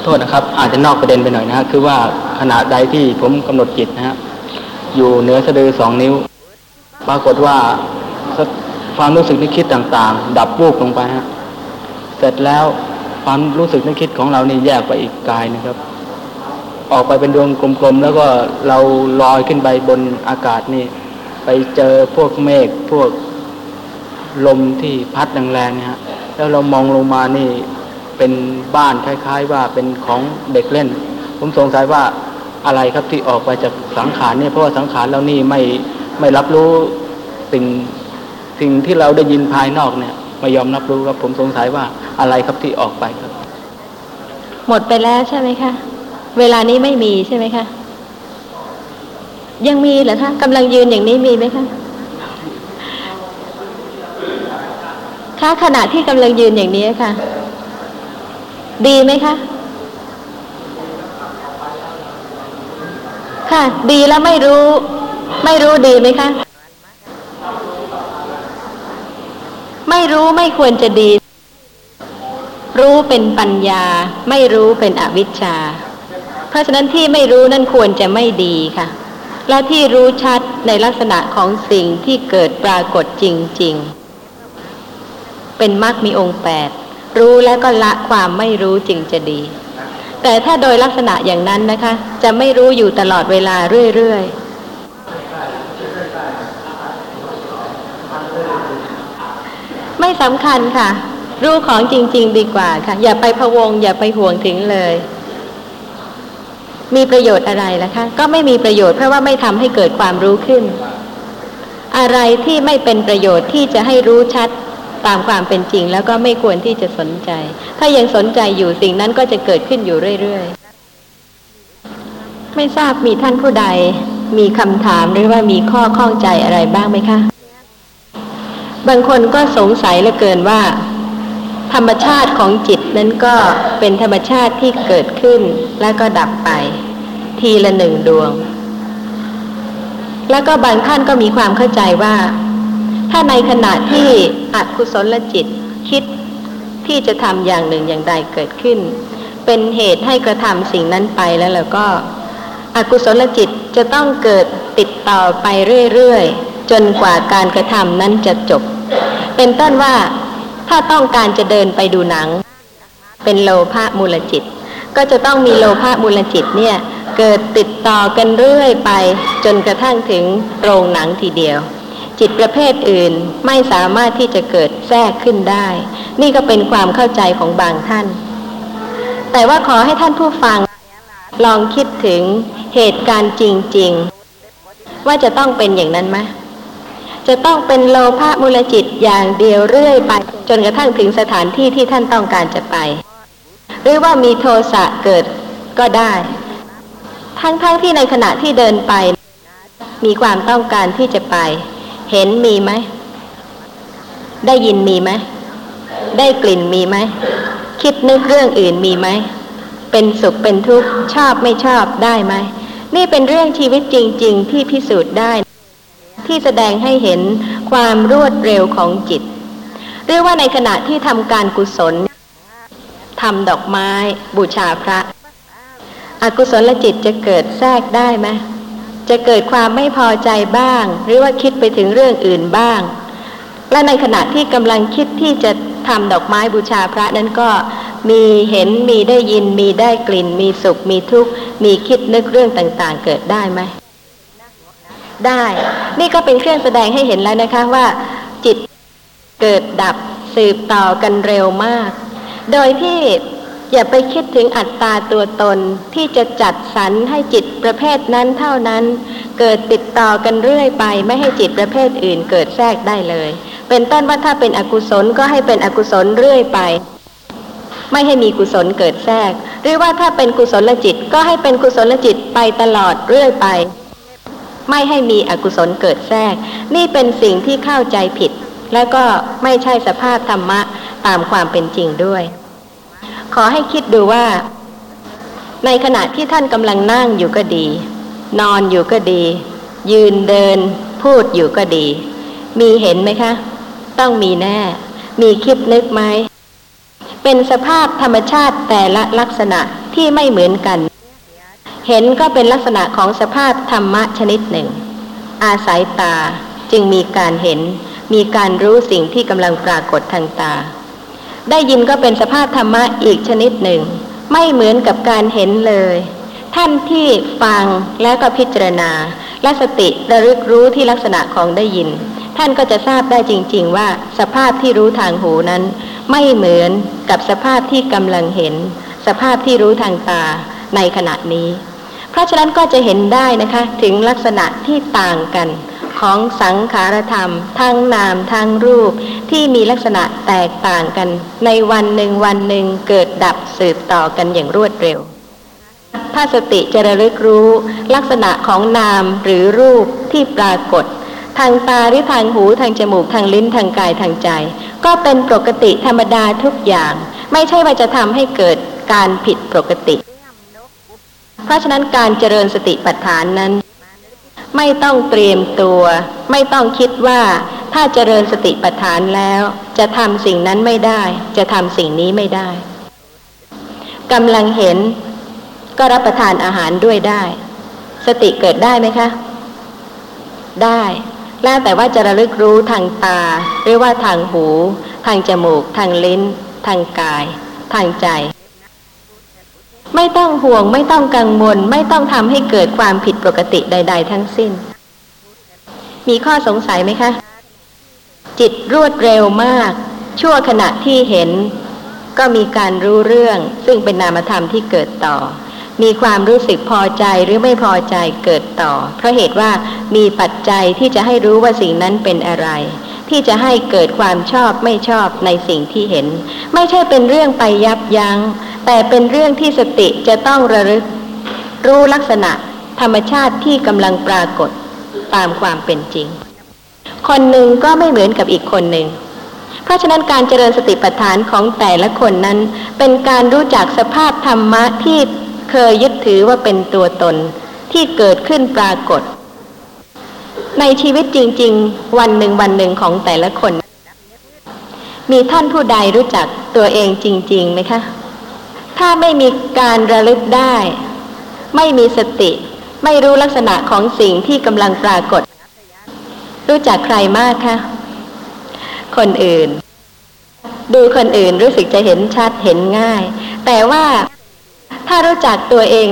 โทษนะครับ อาจจะนอกประเด็นไปหน่อยนะฮะคือว่าขณะใดที่ผมกำหนดจิตนะฮะอยู่เหนือสะดือสองนิ้ว ปรากฏว่าความรู้สึกนึกคิดต่างๆ ดับวูบลงไปฮะเสร็จแล้วความรู้สึกนึกคิดของเรานี่แยกไปอีกกายนะครับ ออกไปเป็นดวงกลมๆ แล้วก็เราลอยขึ้นไปบนอากาศนี่ ไปเจอพวกเมฆพวก ลมที่พัดแรงๆเนี่ยฮะแล้วเรามองลงมานี่เป็นบ้านคล้าย ๆ ว่าเป็นของเด็กเล่น ผมสงสัยว่าอะไรครับที่ออกไปจากสังขารเนี่ยเพราะว่าสังขารเรานี่ไม่ไม่รับรู้สิ่งสิ่งที่เราได้ยินภายนอกเนี่ยไม่ยอมรับรู้ครับผมสงสัยว่าอะไรครับที่ออกไปครับ หมดไปแล้วใช่ไหมคะเวลานี้ไม่มีใช่ไหมคะยังมีเหรอคะกำลังยืนอย่างนี้มีไหมคะ คะขณะที่กำลังยืนอย่างนี้ค่ะ ดีไหมคะ ค่ะ ดีแล้วไม่รู้ ไม่รู้ดีไหมคะ ไม่รู้ไม่ควรจะดี รู้เป็นปัญญา ไม่รู้เป็นอวิชชา เพราะฉะนั้นที่ไม่รู้นั่นควรจะไม่ดีค่ะ และที่รู้ชัดในลักษณะของสิ่งที่เกิดปรากฏจริง ๆ เป็นมรรคมีองค์แปดรู้แล้วก็ละความไม่รู้จึงจะดี แต่ถ้าโดยลักษณะอย่างนั้นนะคะ จะไม่รู้อยู่ตลอดเวลาเรื่อยๆ ไม่สำคัญค่ะ รู้ของจริง ๆ ดีกว่าค่ะ อย่าไปพะวง อย่าไปห่วงถึงเลย มีประโยชน์อะไรล่ะคะ ก็ไม่มีประโยชน์เพราะว่าไม่ทำให้เกิดความรู้ขึ้นอะไรที่ไม่เป็นประโยชน์ที่จะให้รู้ชัด ตามความเป็นจริงแล้วก็ไม่ควรที่จะสนใจ ถ้ายังสนใจอยู่สิ่งนั้นก็จะเกิดขึ้นอยู่เรื่อยๆ ไม่ทราบมีท่านผู้ใด มีคำถามหรือว่ามีข้อข้องใจอะไรบ้างไหมคะ บางคนก็สงสัยเหลือเกินว่า ธรรมชาติของจิตนั้นก็เป็นธรรมชาติที่เกิดขึ้นแล้วก็ดับไป ทีละหนึ่งดวง แล้วก็บางท่านก็มีความเข้าใจว่า ถ้าในขณะที่อกุศลจิตคิดที่จะทำอย่างหนึ่งอย่างใดเกิดขึ้น เป็นเหตุให้กระทำสิ่งนั้นไปแล้วแล้วก็ อกุศลจิตจะต้องเกิดติดต่อไปเรื่อยๆ จนกว่าการกระทำนั้นจะจบ เป็นต้นว่าถ้าต้องการจะเดินไปดูหนัง เป็นโลภะมูลจิต ก็จะต้องมีโลภะมูลจิตเนี่ยเกิดติดต่อกันเรื่อยไป จนกระทั่งถึงโรงหนังทีเดียว จิตประเภทอื่นไม่สามารถที่จะเกิดแทรกขึ้นได้ นี่ก็เป็นความเข้าใจของบางท่าน แต่ว่าขอให้ท่านผู้ฟัง ลองคิดถึงเหตุการณ์จริง ๆ ว่าจะต้องเป็นอย่างนั้นไหมจะต้องเป็นโลภะมูลจิตอย่างเดียวเรื่อยไป จนกระทั่งถึงสถานที่ที่ท่านต้องการจะไป หรือว่ามีโทสะเกิดก็ได้ ทั้งๆทที่ในขณะที่เดินไป มีความต้องการที่จะไป เห็นมีไหม ได้ยินมีไหม ได้กลิ่นมีไหม คิดนึกเรื่องอื่นมีไหม เป็นสุขเป็นทุกข์ชอบไม่ชอบได้ไหม นี่เป็นเรื่องชีวิตจริง ๆ ที่พิสูจน์ได้ ที่แสดงให้เห็นความรวดเร็วของจิตหรือว่าในขณะที่ทำการกุศลทำดอกไม้ บูชาพระ อกุศลจิตจะเกิดแทรกได้ไหม จะเกิดความไม่พอใจบ้าง หรือว่าคิดไปถึงเรื่องอื่นบ้าง และในขณะที่กำลังคิดที่จะทำดอกไม้บูชาพระนั้นก็มีเห็นมีได้ยินมีได้กลิ่น มีสุข มีทุกข์ มีคิดนึกเรื่องต่างๆ เกิดได้ไหม ได้ นี่ก็เป็นเครื่องแสดงให้เห็นแล้วนะคะว่า จิตเกิดดับสืบต่อกันเร็วมาก โดยที่ อย่าไปคิดถึงอัตตาตัวตนที่จะจัดสรรให้จิตประเภทนั้นเท่านั้น เกิดติดต่อกันเรื่อยไป ไม่ให้จิตประเภทอื่นเกิดแทรกได้เลย เป็นต้นว่าถ้าเป็นอกุศลก็ให้เป็นอกุศลเรื่อยไป ไม่ให้มีกุศลเกิดแทรก หรือว่าถ้าเป็นกุศลจิตก็ให้เป็นกุศลจิตไปตลอดเรื่อยไป ไม่ให้มีอกุศลเกิดแทรก นี่เป็นสิ่งที่เข้าใจผิด และก็ไม่ใช่สภาพธรรมะตามความเป็นจริงด้วย ขอให้คิดดูว่า ในขณะที่ท่านกำลังนั่งอยู่ก็ดี นอนอยู่ก็ดี ยืนเดิน พูดอยู่ก็ดี มีเห็นไหมคะ ต้องมีแน่ มีคิดนึกไหมเป็นสภาพธรรมชาติแต่ละลักษณะที่ไม่เหมือนกัน เห็นก็เป็นลักษณะของสภาพธรรมะชนิดหนึ่ง อาศัยตาจึงมีการเห็น มีการรู้สิ่งที่กำลังปรากฏทางตา ได้ยินก็เป็นสภาพธรรมะอีกชนิดหนึ่ง ไม่เหมือนกับการเห็นเลย ท่านที่ฟังแล้วก็พิจารณา และสติระลึกรู้ที่ลักษณะของได้ยิน ท่านก็จะทราบได้จริง ๆ ว่า สภาพที่รู้ทางหูนั้น ไม่เหมือนกับสภาพที่กำลังเห็น สภาพที่รู้ทางตาในขณะนี้ เพราะฉะนั้นก็จะเห็นได้นะคะถึงลักษณะที่ต่างกัน ของสังขารธรรม ทั้งนามทั้งรูป ที่มีลักษณะแตกต่างกัน ในวันหนึ่งวันหนึ่งเกิดดับสืบต่อกันอย่างรวดเร็ว ถ้าสติจะระลึกรู้ ลักษณะของนามหรือรูปที่ปรากฏ ทางตาหรือทางหูทางจมูกทางลิ้นทางกายทางใจ ก็เป็นปกติธรรมดาทุกอย่าง ไม่ใช่ว่าจะทำให้เกิดการผิดปกติ เพราะฉะนั้นการเจริญสติปัฏฐานนั้น ไม่ต้องเตรียมตัว ไม่ต้องคิดว่าถ้าเจริญสติปัฏฐานแล้ว จะทำสิ่งนั้นไม่ได้ จะทำสิ่งนี้ไม่ได้กำลังเห็น ก็รับประทานอาหารด้วยได้ สติเกิดได้ไหมคะ ได้แล้วแต่ว่าจะระลึกรู้ทางตา หรือว่าทางหู ทางจมูก ทางลิ้น ทางกาย ทางใจ ไม่ต้องห่วง ไม่ต้องกังวล ไม่ต้องทำให้เกิดความผิดปกติใด ๆ ทั้งสิ้น มีข้อสงสัยไหมคะ จิตรวดเร็วมาก ชั่วขณะที่เห็น ก็มีการรู้เรื่อง ซึ่งเป็นนามธรรมที่เกิดต่อ มีความรู้สึกพอใจหรือไม่พอใจเกิดต่อ เพราะเหตุว่ามีปัจจัยที่จะให้รู้ว่าสิ่งนั้นเป็นอะไร ที่จะให้เกิดความชอบไม่ชอบในสิ่งที่เห็น ไม่ใช่เป็นเรื่องไปยับยัง้ง แต่เป็นเรื่องที่สติจะต้องระลึก รู้ลักษณะธรรมชาติที่กำลังปรากฏตามความเป็นจริง คนหนึ่งก็ไม่เหมือนกับอีกคนหนึ่ง เพราะฉะนั้นการเจริญสติปัฏฐานของแต่ละคนนั้น เป็นการรู้จักสภาพธรรมะที่เคยยึดถือว่าเป็นตัวตนที่เกิดขึ้นปรากฏ ในชีวิตจริง ๆ วันหนึ่งวันหนึ่งของแต่ละคน มีท่านผู้ใดรู้จักตัวเองจริงๆไหมคะ ถ้าไม่มีการระลึกได้ ไม่มีสติ ไม่รู้ลักษณะของสิ่งที่กำลังปรากฏ รู้จักใครมากคะคนอื่น ดูคนอื่นรู้สึกจะเห็นชัดเห็นง่าย แต่ว่าถ้ารู้จักตัวเอง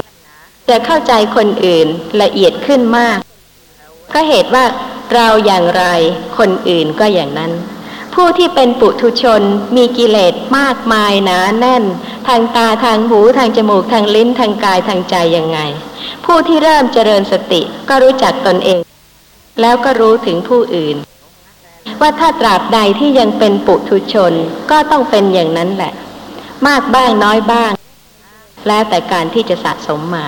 จะเข้าใจคนอื่นละเอียดขึ้นมาก ก็เหตุว่าเราอย่างไรคนอื่นก็อย่างนั้น ผู้ที่เป็นปุถุชนมีกิเลสมากมายหนาแน่น ทางตาทางหูทางจมูกทางลิ้นทางกายทางใจยังไง ผู้ที่เริ่มเจริญสติก็รู้จักตนเอง แล้วก็รู้ถึงผู้อื่น ว่าถ้าตราบใดที่ยังเป็นปุถุชนก็ต้องเป็นอย่างนั้นแหละ มากบ้างน้อยบ้าง แล้วแต่การที่จะสะสมมา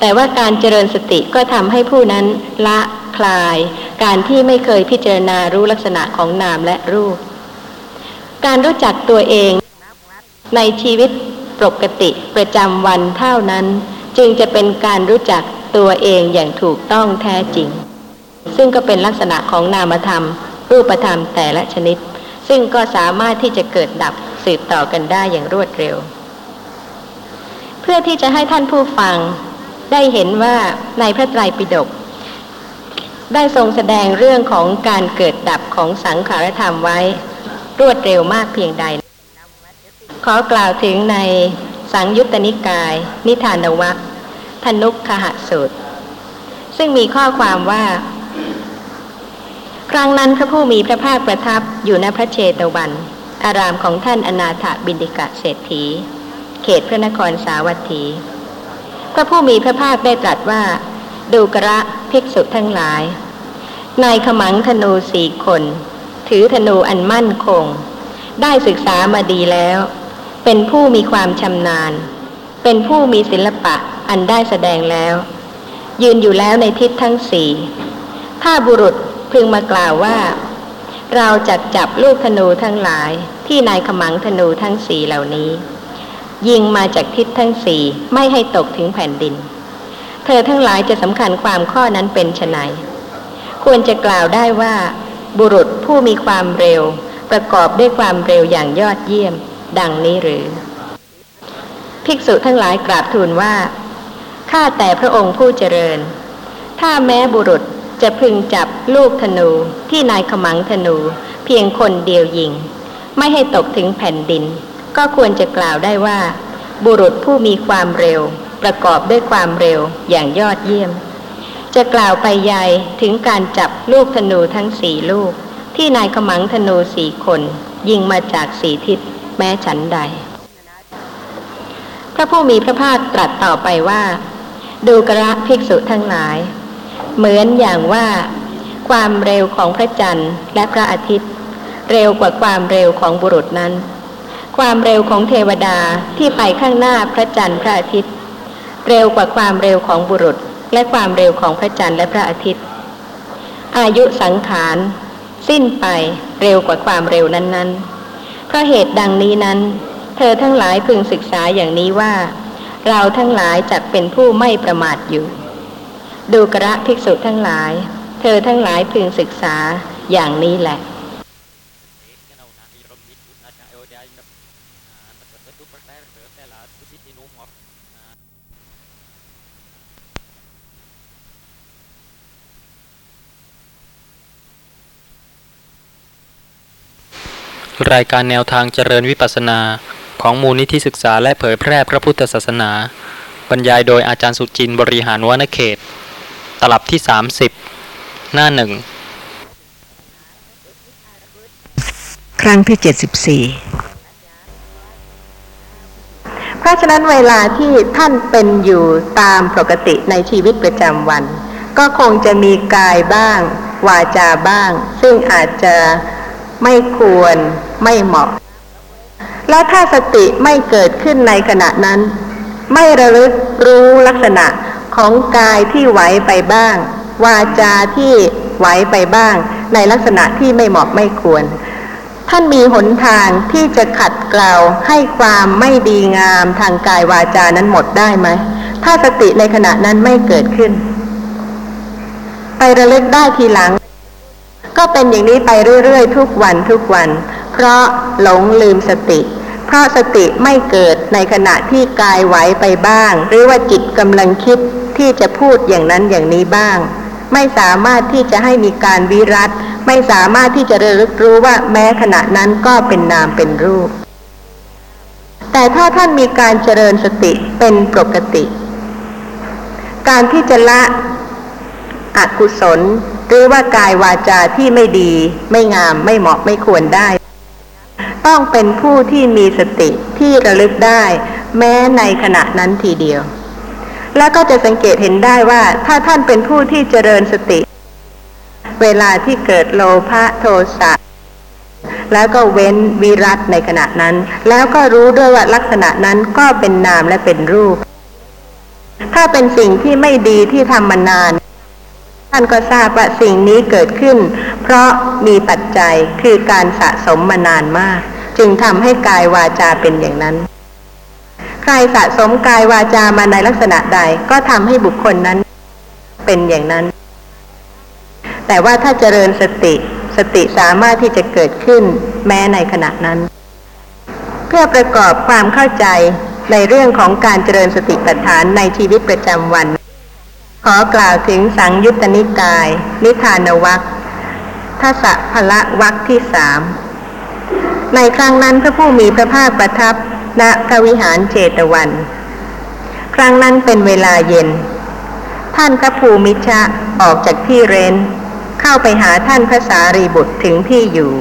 แต่ว่าการเจริญสติก็ทำให้ผู้นั้นละคลาย การที่ไม่เคยพิจารณารู้ลักษณะของนามและรูป การรู้จักตัวเองในชีวิตปกติประจำวันเท่านั้น จึงจะเป็นการรู้จักตัวเองอย่างถูกต้องแท้จริง ซึ่งก็เป็นลักษณะของนามธรรม รูปธรรมแต่ละชนิด ซึ่งก็สามารถที่จะเกิดดับสืบต่อกันได้อย่างรวดเร็ว เพื่อที่จะให้ท่านผู้ฟัง ได้เห็นว่าในพระไตรปิฎกได้ทรงแสดงเรื่องของการเกิดดับของสังขารธรรมไว้ รวดเร็วมากเพียงใด ขอกล่าวถึงในสังยุตตนิกาย นิทานวัคธนุกขหสูตร ซึ่งมีข้อความว่า ครั้งนั้นพระผู้มีพระภาคประทับอยู่ณพระเชตวัน อารามของท่านอนาถบินดิกะเศรษฐี เขตพระนครสาวัตถี พระผู้มีพระภาคได้ตรัสว่า ดูกระภิกษุทั้งหลาย นายขมังธนูสี่คน ถือธนูอันมั่นคง ได้ศึกษามาดีแล้ว เป็นผู้มีความชำนาญ เป็นผู้มีศิลปะอันได้แสดงแล้ว ยืนอยู่แล้วในทิศทั้งสี่ถ้าบุรุษพึงมากล่าวว่า เราจัดจับลูกธนูทั้งหลายที่นายขมังธนูทั้งสี่เหล่านี้ ยิงมาจากทิศทั้งสี่ไม่ให้ตกถึงแผ่นดิน เธอทั้งหลายจะสำคัญความข้อนั้นเป็นไฉนควรจะกล่าวได้ว่า บุรุษผู้มีความเร็ว ประกอบด้วยความเร็วอย่างยอดเยี่ยม ดังนี้หรือ ภิกษุทั้งหลายกราบทูลว่าข้าแต่พระองค์ผู้เจริญ ถ้าแม้บุรุษจะพึงจับลูกธนูที่นายขมังธนู เพียงคนเดียวยิง ไม่ให้ตกถึงแผ่นดิน ก็ควรจะกล่าวได้ว่า บุรุษผู้มีความเร็ว ประกอบด้วยความเร็วอย่างยอดเยี่ยม จะกล่าวไปใหญ่ถึงการจับลูกธนูทั้งสี่ลูก ที่นายขมังธนูสี่คน ยิงมาจากสีทิศแม้ฉันใด พระผู้มีพระภาคตรัสต่อไปว่า ดูกระภิกษุทั้งหลาย เหมือนอย่างว่า ความเร็วของพระจันทร์และพระอาทิตย์ เร็วกว่าความเร็วของบุรุษนั้น ความเร็วของเทวดาที่ไปข้างหน้าพระจันทร์พระอาทิตย์ เร็วกว่าความเร็วของบุรุษ และความเร็วของพระจันทร์และพระอาทิตย์ อายุสังขารสิ้นไปเร็วกว่าความเร็วนั้นๆ เพราะเหตุดังนี้นั้น เธอทั้งหลายพึงศึกษาอย่างนี้ว่า เราทั้งหลายจักเป็นผู้ไม่ประมาทอยู่ ดูกระภิกษุทั้งหลาย เธอทั้งหลายพึงศึกษาอย่างนี้แหละ รายการแนวทางเจริญวิปัสสนา ของมูลนิธิศึกษาและเผยแพร่พระพุทธศาสนา บรรยายโดยอาจารย์สุจินต์บริหารวณเขต ตลับที่ 30 หน้าหนึ่ง ครั้งที่เจ็ดสิบสี่เพราะฉะนั้นเวลาที่ท่านเป็นอยู่ตามปกติในชีวิตประจำวัน ก็คงจะมีกายบ้าง วาจาบ้าง ซึ่งอาจจะ ไม่ควรไม่เหมาะ และถ้าสติไม่เกิดขึ้นในขณะนั้น ไม่ระลึกรู้ลักษณะของกายที่ไหวไปบ้าง วาจาที่ไหวไปบ้าง ในลักษณะที่ไม่เหมาะไม่ควร ท่านมีหนทางที่จะขัดเกลาให้ความไม่ดีงามทางกายวาจานั้นหมดได้ไหม ถ้าสติในขณะนั้นไม่เกิดขึ้น ไประลึกได้ทีหลัง ก็เป็นอย่างนี้ไปเรื่อยๆ ทุกวันทุกวัน เพราะหลงลืมสติ เพราะสติไม่เกิดในขณะที่กายไหวไปบ้าง หรือว่าจิตกำลังคิดที่จะพูดอย่างนั้นอย่างนี้บ้าง ไม่สามารถที่จะให้มีการวิรัตไม่สามารถที่จะระลึกรู้ว่าแม้ขณะนั้นก็เป็นนามเป็นรูป แต่ถ้าท่านมีการเจริญสติเป็นปกติ การที่จะละ อกุศล หรือว่ากายวาจาที่ไม่ดี ไม่งามไม่เหมาะไม่ควรได้ ต้องเป็นผู้ที่มีสติที่ระลึกได้ แม้ในขณะนั้นทีเดียว แล้วก็จะสังเกตเห็นได้ว่า ถ้าท่านเป็นผู้ที่เจริญสติ เวลาที่เกิดโลภะโทสะแล้วก็เว้นวิรัตในขณะนั้น แล้วก็รู้ด้วยว่าลักษณะนั้นก็เป็นนามและเป็นรูป ถ้าเป็นสิ่งที่ไม่ดีที่ทำมานาน ท่านก็ทราบว่าสิ่งนี้เกิดขึ้น เพราะมีปัจจัยคือการสะสมมานานมาก จึงทำให้กายวาจาเป็นอย่างนั้น ใครสะสมกายวาจามาในลักษณะใดก็ทำให้บุคคลนั้นเป็นอย่างนั้น แต่ว่าถ้าเจริญสติสติสามารถที่จะเกิดขึ้นแม้ในขณะนั้น เพื่อประกอบความเข้าใจในเรื่องของการเจริญสติปัฏฐานในชีวิตประจำวัน ขอกล่าวถึงสังยุตตนิกาย นิทานวัคทัศพละวัคที่สาม ในครั้งนั้นพระผู้มีพระภาคประทับณพระวิหารเจตวัน ครั้งนั้นเป็นเวลาเย็น ท่านพระภูมิชะออกจากที่เรนเข้าไปหาท่านพระสารีบุตรถึงที่อยู่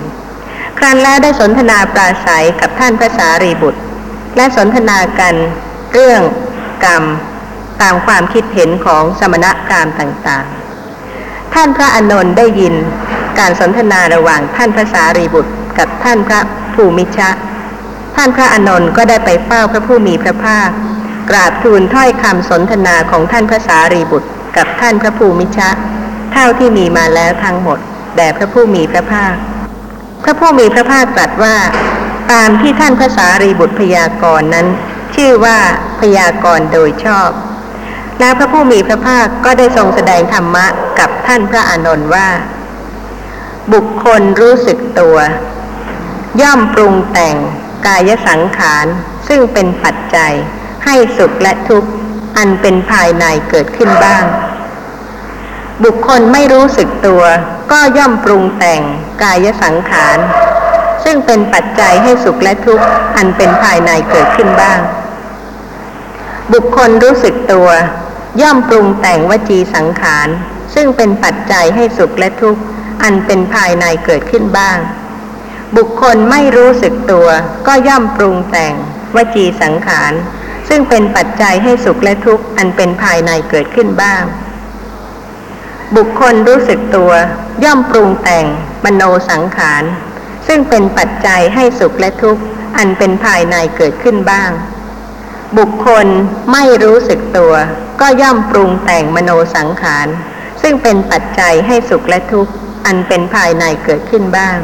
ครั้นแล้วได้สนทนาปราศัยกับท่านพระสารีบุตร และสนทนากันเรื่องกรรม ตามความคิดเห็นของสมณกรามต่างๆ ท่านพระอานนท์ได้ยินการสนทนาระหว่างท่านพระสารีบุตร กับท่านพระภูมิชะ ท่านพระอานนท์ก็ได้ไปเฝ้าพระผู้มีพระภาค กราบทูลถ้อยคำสนทนาของท่านพระสารีบุตร กับท่านพระภูมิชะ เท่าที่มีมาแล้วทั้งหมดแด่พระผู้มีพระภาค พระผู้มีพระภาคตรัสว่าตามที่ท่านพระสารีบุตรพยากรณ์นั้น ชื่อว่าพยากรณ์โดยชอบ แล้วพระผู้มีพระภาคก็ได้ทรงแสดงธรรมะกับท่านพระอานนท์ว่า บุคคลรู้สึกตัว ย่อมปรุงแต่งกายสังขารซึ่งเป็นปัจจัย ให้สุขและทุกข์อันเป็นภายในเกิดขึ้นบ้าง บุคคลไม่รู้สึกตัว ก็ย่อมปรุงแต่งกายสังขารซึ่งเป็นปัจจัยให้สุขและทุกข์อันเป็นภายในเกิดขึ้นบ้าง บุคคลรู้สึกตัว ย่อมปรุงแต่งวจีสังขาร ซึ่งเป็นปัจจัยให้สุขและทุกข์ อันเป็นภายในเกิดขึ้นบ้าง บุคคลไม่รู้สึกตัวก็ย่อมปรุงแต่งวจีสังขาร ซึ่งเป็นปัจจัยให้สุขและทุกข์ อันเป็นภายในเกิดขึ้นบ้าง บุคคลรู้สึกตัว ย่อมปรุงแต่งมโนสังขาร ซึ่งเป็นปัจจัยให้สุขและทุกข์ อันเป็นภายในเกิดขึ้นบ้าง บุคคลไม่รู้สึกตัว ก็ย่อมปรุงแต่งมโนสังขาร ซึ่งเป็นปัจจัยให้สุขและทุกข์ อันเป็นภายในเกิดขึ้นบ้าง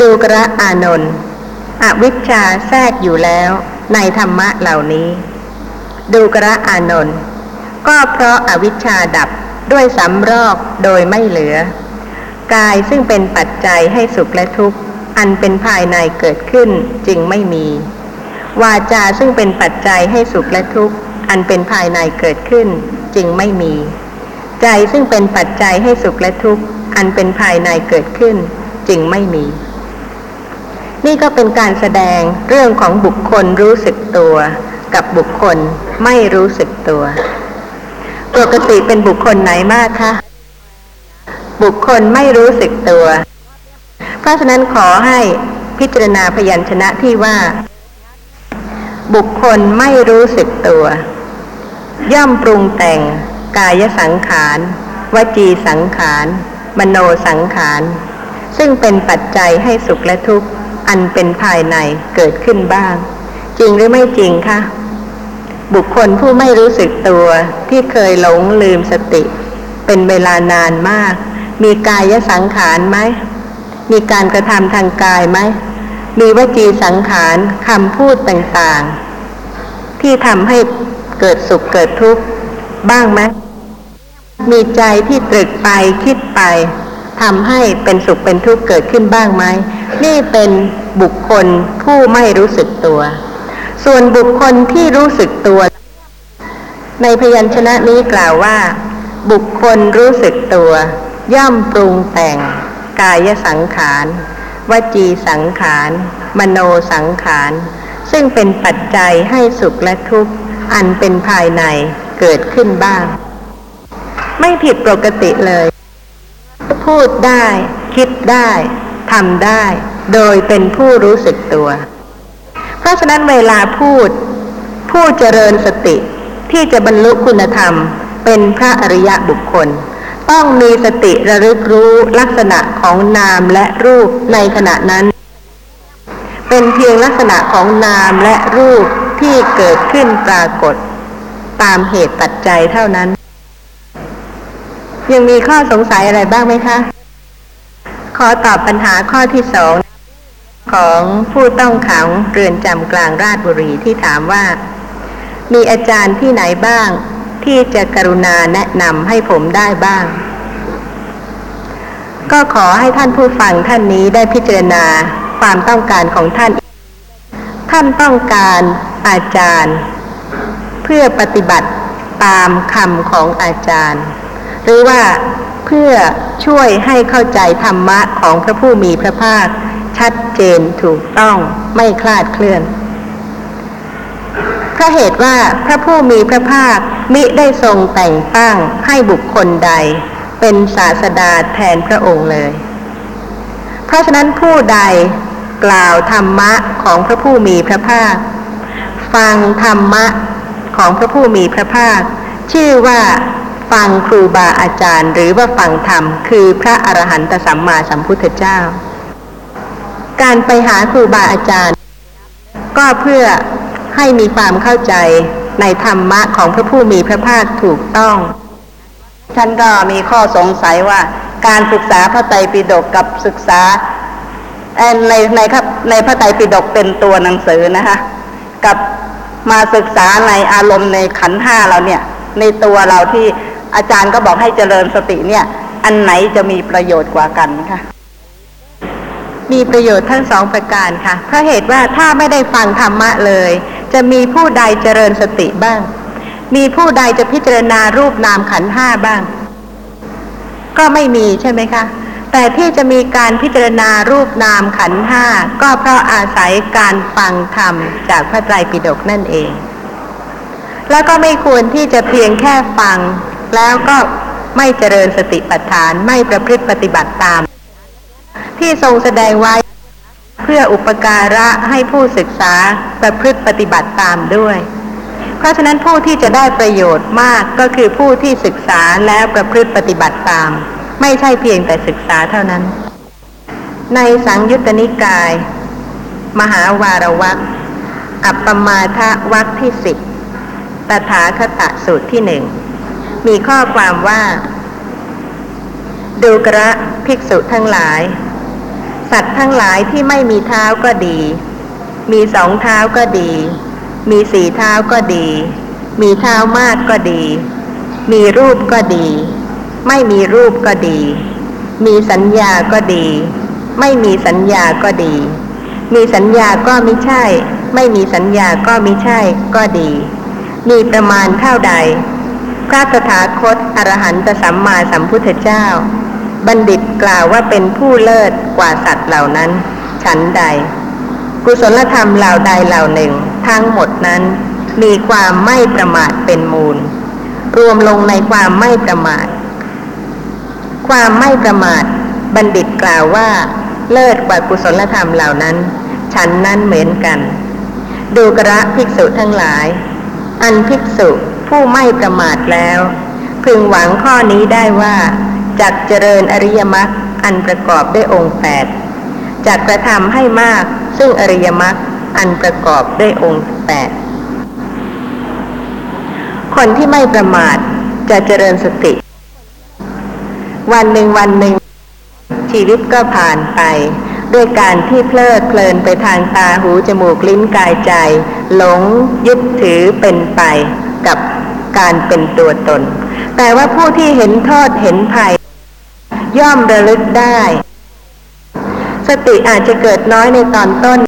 ดูกระอานนท์อวิชชาแทรกอยู่แล้วในธรรมะเหล่านี้ ดูกระอานนท์ก็เพราะอาวิชชาดับด้วยสำรอกโดยไม่เหลือ กายซึ่งเป็นปัจจัยให้สุขและทุกข์ อันเป็นภายในเกิดขึ้นจึงไม่มี วาจาซึ่งเป็นปัจจัยให้สุขและทุกข์ อันเป็นภายในเกิดขึ้น จึงไม่มี ใจซึ่งเป็นปัจจัยให้สุขและทุกข์อันเป็นภายในเกิดขึ้น จึงไม่มี นี่ก็เป็นการแสดงเรื่องของบุคคลรู้สึกตัว กับบุคคลไม่รู้สึกตัวปกติเป็นบุคคลไหนมากคะบุคคลไม่รู้สึกตัว เพราะฉะนั้นขอให้พิจารณาพยัญชนะที่ว่า บุคคลไม่รู้สึกตัว ย่อมปรุงแต่งกายสังขาร วจีสังขาร มโนสังขาร ซึ่งเป็นปัจจัยให้สุขและทุกข์ อันเป็นภายในเกิดขึ้นบ้าง จริงหรือไม่จริงคะบุคคลผู้ไม่รู้สึกตัวที่เคยหลงลืมสติ เป็นเวลานานมาก มีกายสังขารไหม มีการกระทำทางกายไหม มีวจีสังขารคำพูดต่างๆ ที่ทำให้เกิดสุขเกิดทุกข์บ้างไหมมีใจที่ตรึกไปคิดไปทำให้เป็นสุขเป็นทุกข์เกิดขึ้นบ้างไหมนี่เป็นบุคคลผู้ไม่รู้สึกตัว ส่วนบุคคลที่รู้สึกตัว ในพยัญชนะนี้กล่าวว่า บุคคลรู้สึกตัว ย่อมปรุงแต่งกายสังขาร วจีสังขาร มโนสังขาร ซึ่งเป็นปัจจัยให้สุขและทุกข์อันเป็นภายในเกิดขึ้นบ้าง ไม่ผิดปกติเลย พูดได้ คิดได้ทำได้ โดยเป็นผู้รู้สึกตัว เพราะฉะนั้นเวลาพูด ผู้เจริญสติที่จะบรรลุคุณธรรมเป็นพระอริยะบุคคล ต้องมีสติระลึกรู้ลักษณะของนามและรูปในขณะนั้น เป็นเพียงลักษณะของนามและรูปที่เกิดขึ้นปรากฏ ตามเหตุปัจจัยเท่านั้น ยังมีข้อสงสัยอะไรบ้างไหมคะ ขอตอบปัญหาข้อที่สองของผู้ต้องขังเรือนจำกลางราชบุรีที่ถามว่า มีอาจารย์ที่ไหนบ้าง ที่จะกรุณาแนะนำให้ผมได้บ้าง ก็ขอให้ท่านผู้ฟังท่านนี้ได้พิจารณาความต้องการของท่าน ท่านต้องการอาจารย์ เพื่อปฏิบัติตามคำของอาจารย์ หรือว่าเพื่อช่วยให้เข้าใจธรรมะของพระผู้มีพระภาค ชัดเจนถูกต้องไม่คลาดเคลื่อน พราะเหตุว่าพระผู้มีพระภาคมิได้ทรงแต่งตั้งให้บุคคลใด เป็นศาสดาแทนพระองค์เลย เพราะฉะนั้นผู้ใดกล่าวธรรมะของพระผู้มีพระภาค ฟังธรรมะของพระผู้มีพระภาค ชื่อว่าฟังครูบาอาจารย์ หรือว่าฟังธรรม คือพระอรหันตสัมมาสัมพุทธเจ้า การไปหาครูบาอาจารย์ ก็เพื่อ ให้มีความเข้าใจในธรรมะของพระผู้มีพระภาคถูกต้อง ท่านก็มีข้อสงสัยว่าการศึกษาพระไตรปิฎกกับศึกษาในในครับในพระไตรปิฎกเป็นตัวหนังสือนะคะ กับมาศึกษาในอารมณ์ในขันธ์ห้าเราเนี่ย ในตัวเราที่อาจารย์ก็บอกให้เจริญสติเนี่ย อันไหนจะมีประโยชน์กว่ากันคะ มีประโยชน์ทั้งสองประการค่ะ เพราะเหตุว่าถ้าไม่ได้ฟังธรรมะเลย จะมีผู้ใดเจริญสติบ้าง มีผู้ใดจะพิจารณารูปนามขันธ์ห้าบ้าง ก็ไม่มีใช่ไหมคะ แต่ที่จะมีการพิจารณารูปนามขันธ์ห้าก็เพราะอาศัยการฟังธรรมจากพระไตรปิฎกนั่นเอง แล้วก็ไม่ควรที่จะเพียงแค่ฟัง แล้วก็ไม่เจริญสติปัฏฐานไม่ประพฤติปฏิบัติตาม ที่ทรงแสดงไว้ เพื่ออุปการะให้ผู้ศึกษาประพฤติปฏิบัติตามด้วย เพราะฉะนั้นผู้ที่จะได้ประโยชน์มากก็คือผู้ที่ศึกษาแล้วประพฤติปฏิบัติตาม ไม่ใช่เพียงแต่ศึกษาเท่านั้น ในสังยุตตนิกาย มหาวารวักอัปปมาทะวักที่สิบตถาคตสูตรที่หนึ่งมีข้อความว่าดูกระภิกษุทั้งหลาย สัตว์ทั้งหลายที่ไม่มีเท้าก็ดี มีสองเท้าก็ดี มีสี่เท้าก็ดี มีเท้ามากก็ดี มีรูปก็ดี ไม่มีรูปก็ดี มีสัญญาก็ดี ไม่มีสัญญาก็ดี มีสัญญาก็ไม่ใช่ ไม่มีสัญญาก็ไม่ใช่ก็ดี มีประมาณเท่าใด พระตถาคตอรหันตสัมมาสัมพุทธเจ้า บัณฑิตกล่าวว่าเป็นผู้เลิศกว่าสัตว์เหล่านั้นฉันใด กุศลธรรมเหล่าใดเหล่าหนึ่ง ทั้งหมดนั้นมีความไม่ประมาทเป็นมูล รวมลงในความไม่ประมาท ความไม่ประมาท บัณฑิตกล่าวว่า เลิศกว่ากุศลธรรมเหล่านั้นฉันนั้นเหมือนกัน ดูกระภิกษุทั้งหลาย อันภิกษุผู้ไม่ประมาทแล้ว พึงหวังข้อนี้ได้ว่า จักเจริญอริยมรรคอันประกอบด้วยองค์แปดจักกระทำให้มากซึ่งอริยมรรคอันประกอบด้วยองค์แปดคนที่ไม่ประมาทจะเจริญสติ วันหนึ่งวันหนึ่ง ชีวิตก็ผ่านไป ด้วยการที่เพลิดเพลินไปทางตาหูจมูกลิ้นกายใจ หลงยึดถือเป็นไปกับการเป็นตัวตน แต่ว่าผู้ที่เห็นโทษเห็นภัย ย่อมระลึกได้ สติอาจจะเกิดน้อยในตอนต้น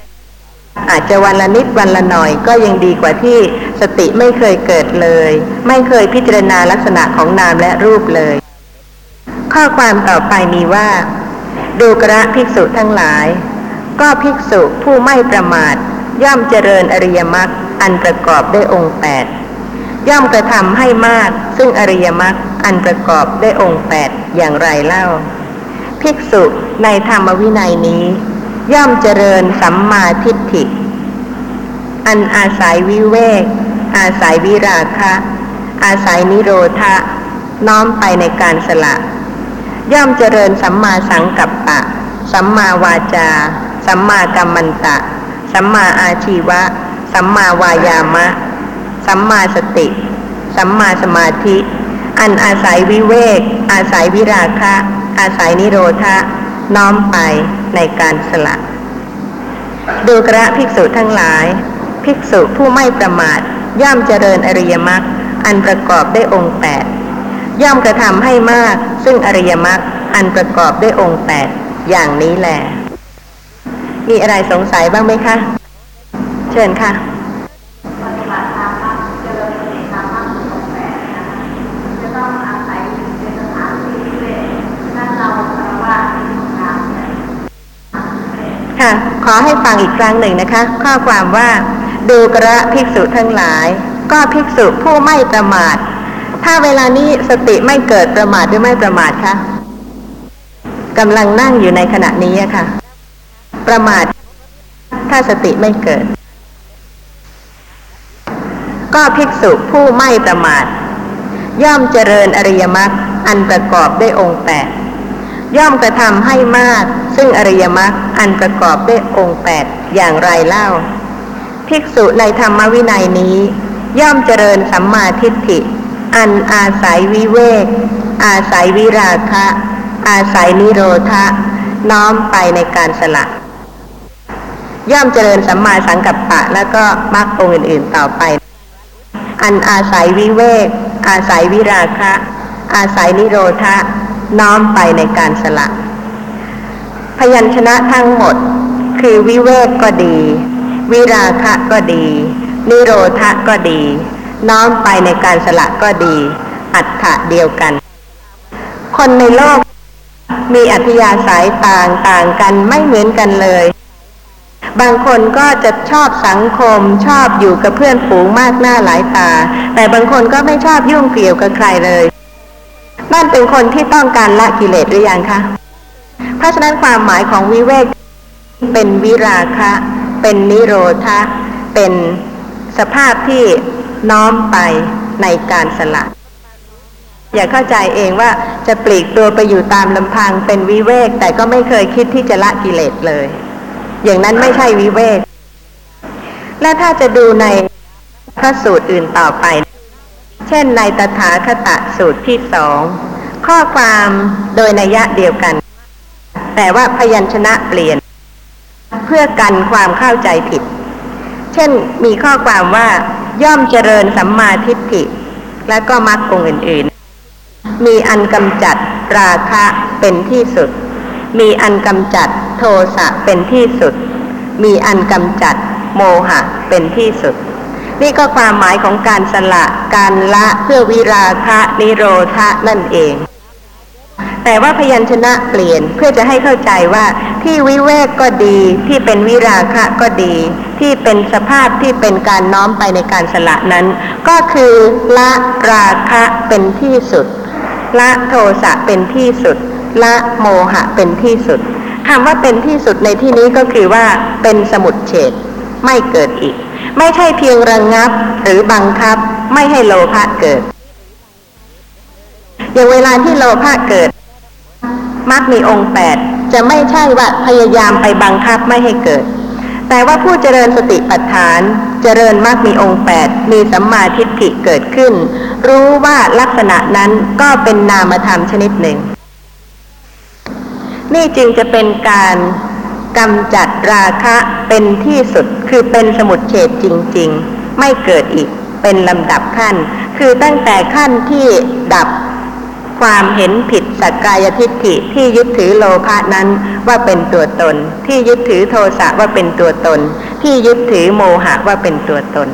อาจจะวันละนิดวันละหน่อยก็ยังดีกว่าที่สติไม่เคยเกิดเลย ไม่เคยพิจารณาลักษณะของนามและรูปเลย ข้อความต่อไปมีว่า ดูกระภิกษุทั้งหลาย ก็ภิกษุผู้ไม่ประมาท ย่อมเจริญอริยมรรคอันประกอบด้วยองค์แปด ย่อมกระทำให้มาก ซึ่งอริยมรรคอันประกอบด้วยองค์แปดอย่างไรเล่า ภิกษุในธรรมวินัยนี้ ย่อมเจริญสัมมาทิฏฐิ อันอาศัยวิเวก อาศัยวิราคะ อาศัยนิโรธะ น้อมไปในการสละ ย่อมเจริญสัมมาสังกัปปะ สัมมาวาจา สัมมากัมมันตะ สัมมาอาชีวะ สัมมาวายามะ สัมมาสติ สัมมาสมาธิ อันอาศัยวิเวก อาศัยวิราคะ อาศัยนิโรธะน้อมไปในการสละ ดูกระภิกษุทั้งหลาย ภิกษุผู้ไม่ประมาท ย่อมเจริญอริยมรรคอันประกอบด้วยองค์แปดย่อมกระทำให้มาก ซึ่งอริยมรรคอันประกอบด้วยองค์แปดอย่างนี้แหละมีอะไรสงสัยบ้างไหมคะ เชิญค่ะ ค่ะ ขอให้ฟังอีกครั้งหนึ่งนะคะ ข้อความว่า ดูกระภิกษุทั้งหลาย ก็ภิกษุผู้ไม่ประมาท ถ้าเวลานี้สติไม่เกิดประมาทหรือไม่ประมาทคะกำลังนั่งอยู่ในขณะนี้ค่ะ ประมาท ถ้าสติไม่เกิด ก็ภิกษุผู้ไม่ประมาท ย่อมเจริญอริยมรรคอันประกอบด้วยองค์แปด ย่อมกระทำให้มาก ซึ่งอริยมรรคอันประกอบด้วยองค์แปดอย่างไรเล่า ภิกษุในธรรมวินัยนี้ ย่อมเจริญสัมมาทิฏฐิ อันอาศัยวิเวก อาศัยวิราคะ อาศัยนิโรธะ น้อมไปในการสละ ย่อมเจริญสัมมาสังกัปปะแล้วก็มรรคองค์อื่น ๆ ต่อไป อันอาศัยวิเวก อาศัยวิราคะ อาศัยนิโรธะ น้อมไปในการสละ พยัญชนะทั้งหมด คือวิเวกก็ดี วิราคะก็ดี นิโรธะก็ดี น้อมไปในการสละก็ดี อัตถะเดียวกัน คนในโลกมีอัธยาศัยต่างต่างกันไม่เหมือนกันเลย บางคนก็จะชอบสังคมชอบอยู่กับเพื่อนฝูงมากหน้าหลายตา แต่บางคนก็ไม่ชอบยุ่งเกี่ยวกับใครเลย นั่นเป็นคนที่ต้องการละกิเลสหรือยังคะ เพราะฉะนั้นความหมายของวิเวกเป็นวิราคะ เป็นนิโรธะ เป็นสภาพที่น้อมไปในการสละ อย่าเข้าใจเองว่าจะปลีกตัวไปอยู่ตามลำพังเป็นวิเวก แต่ก็ไม่เคยคิดที่จะละกิเลสเลย อย่างนั้นไม่ใช่วิเวก และถ้าจะดูในพระสูตรอื่นต่อไป เช่นในตถาคตสูตรที่สองข้อความโดยนัยยะเดียวกัน แต่ว่าพยัญชนะเปลี่ยน เพื่อกันความเข้าใจผิด เช่นมีข้อความว่าย่อมเจริญสัมมาทิฏฐิ และก็มรรคองอื่นๆ มีอันกำจัดราคะเป็นที่สุด มีอันกำจัดโทสะเป็นที่สุด มีอันกำจัดโมหะเป็นที่สุด นี่ก็ความหมายของการสละการละเพื่อวิราคะนิโรธะนั่นเอง แต่ว่าพยัญชนะเปลี่ยนเพื่อจะให้เข้าใจว่าที่วิเวกก็ดีที่เป็นวิราคะก็ดี ที่เป็นสภาพที่เป็นการน้อมไปในการสละนั้น ก็คือละราคะเป็นที่สุด ละโทสะเป็นที่สุด ละโมหะเป็นที่สุดคำว่าเป็นที่สุดในที่นี้ก็คือว่าเป็นสมุดเฉดไม่เกิดอีก ไม่ใช่เพียงระงงับหรือบังคับ ไม่ให้โลภะเกิด อย่างเวลาที่โลภะเกิด มักมีองค์แปดจะไม่ใช่ว่าพยายามไปบังคับไม่ให้เกิด แต่ว่าผู้เจริญสติปัฏฐาน เจริญมักมีองค์แปดมีสัมมาทิฏฐิเกิดขึ้น รู้ว่าลักษณะนั้นก็เป็นนามธรรมชนิดหนึ่ง นี่จึงจะเป็นการ กำจัดราคะเป็นที่สุดคือเป็นสมุดเฉดจริง ๆ ไม่เกิดอีกเป็นลำดับขั้น คือตั้งแต่ขั้นที่ดับความเห็นผิดสักกายทิฏฐิที่ยึดถือโลภะนั้นว่าเป็นตัวตน ที่ยึดถือโทสะว่าเป็นตัวตน ที่ยึดถือโมหะว่าเป็นตัวตน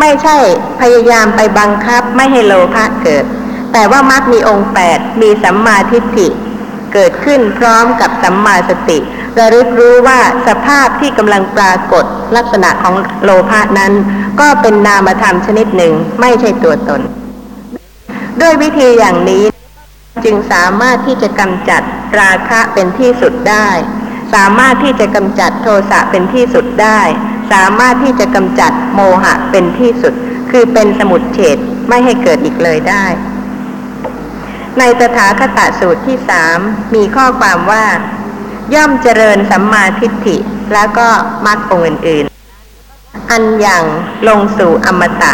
ไม่ใช่พยายามไปบังคับไม่ให้โลภะเกิด แต่ว่ามักมีองค์แปดมีสัมมาทิฏฐิ เกิดขึ้นพร้อมกับสัมมาสติ ระลึกรู้ว่าสภาพที่กำลังปรากฏลักษณะของโลภะนั้น ก็เป็นนามธรรมชนิดหนึ่งไม่ใช่ตัวตน ด้วยวิธีอย่างนี้จึงสามารถที่จะกำจัดราคะเป็นที่สุดได้ สามารถที่จะกำจัดโทสะเป็นที่สุดได้ สามารถที่จะกำจัดโมหะเป็นที่สุด คือเป็นสมุดเฉดไม่ให้เกิดอีกเลยได้ ในตถาคตสูตรที่สามมีข้อความว่า ย่อมเจริญสัมมาทิฏฐิแล้วก็มรรคองค์อื่นๆ อันอย่างลงสู่อมตะ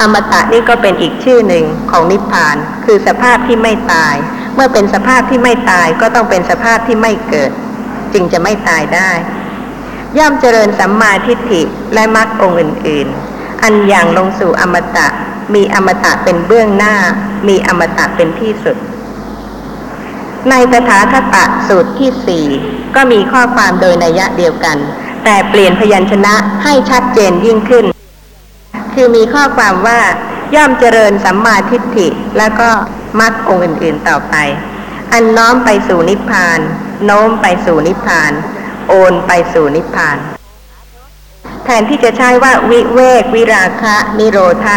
อมตะนี่ก็เป็นอีกชื่อหนึ่งของนิพพาน คือสภาพที่ไม่ตาย เมื่อเป็นสภาพที่ไม่ตายก็ต้องเป็นสภาพที่ไม่เกิด จึงจะไม่ตายได้ ย่อมเจริญสัมมาทิฏฐิและมรรคองค์อื่นๆ อันอย่างลงสู่อมตะ มีอมตะเป็นเบื้องหน้า มีอมตะเป็นที่สุด ในตถาคตสูตรที่สี่ก็มีข้อความโดยนัยะเดียวกัน แต่เปลี่ยนพยัญชนะให้ชัดเจนยิ่งขึ้น คือมีข้อความว่าย่อมเจริญสัมมาทิฏฐิแล้วก็มรรคองค์อื่น ๆต่อไป อันน้อมไปสู่นิพพาน โน้มไปสู่นิพพาน โอนไปสู่นิพพาน แทนที่จะใช้ว่าวิเวก วิราคะ นิโรธะ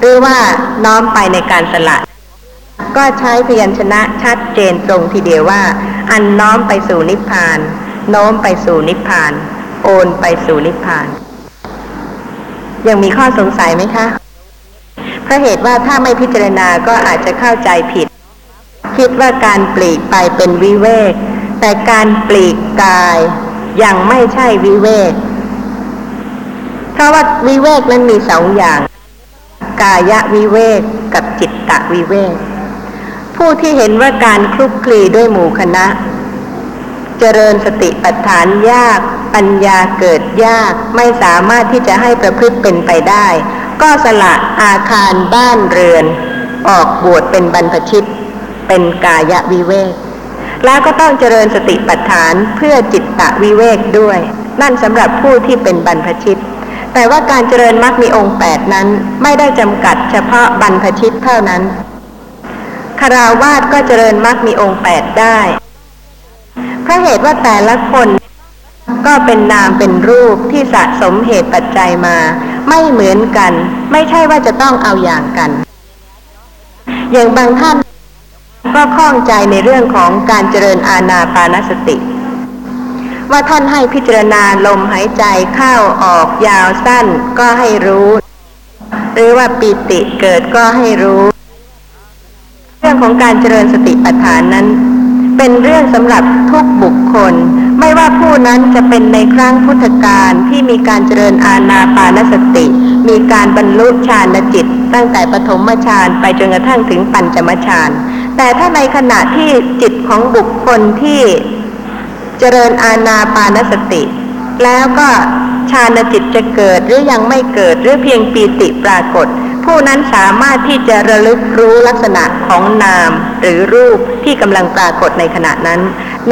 หรือว่าน้อมไปในการสละ ก็ใช้พยัญชนะชัดเจนตรงทีเดียวว่า อันน้อมไปสู่นิพพาน โน้มไปสู่นิพพาน โอนไปสู่นิพพาน ยังมีข้อสงสัยไหมคะเพราะเหตุว่าถ้าไม่พิจารณาก็อาจจะเข้าใจผิด คิดว่าการปลีกไปเป็นวิเวก แต่การปลีกกายยังไม่ใช่วิเวก เพราะว่าวิเวกนั้นมีสองอย่าง กายวิเวกกับจิตตวิเวก ผู้ที่เห็นว่าการคลุกคลีด้วยหมู่คณะ เจริญสติปัฏฐานยาก ปัญญาเกิดยากไม่สามารถที่จะให้ประพฤติเป็นไปได้ ก็สละอาคารบ้านเรือน ออกบวชเป็นบรรพชิต เป็นกายวิเวก แล้วก็ต้องเจริญสติปัฏฐานเพื่อจิตตะวิเวกด้วย นั่นสำหรับผู้ที่เป็นบรรพชิต แต่ว่าการเจริญมรรคมีองค์แปดนั้นไม่ได้จำกัดเฉพาะบรรพชิตเท่านั้นคาราวาสก็เจริญมรรคมีองค์แปดได้เพราะเหตุว่าแต่ละคนก็เป็นนามเป็นรูปที่สะสมเหตุปัจจัยมา ไม่เหมือนกัน ไม่ใช่ว่าจะต้องเอาอย่างกัน อย่างบางท่านก็ข้องใจในเรื่องของการเจริญอาณาปานสติ ว่าท่านให้พิจารณาลมหายใจเข้าออกยาวสั้นก็ให้รู้ หรือว่าปีติเกิดก็ให้รู้ เรื่องของการเจริญสติปัฏฐานนั้น เป็นเรื่องสำหรับทุกบุคคล ไม่ว่าผู้นั้นจะเป็นในครั้งพุทธกาลที่มีการเจริญอาณาปานสติ มีการบรรลุฌานจิต ตั้งแต่ปฐมฌานไปจนกระทั่งถึงปัญจมฌานแต่ถ้าในขณะที่จิตของบุคคลที่ เจริญอาณาปานสติ แล้วก็ฌานจิตจะเกิดหรือยังไม่เกิดหรือเพียงปีติปรากฏ ผู้นั้นสามารถที่จะระลึกรู้ลักษณะของนามหรือรูปที่กำลังปรากฏในขณะนั้น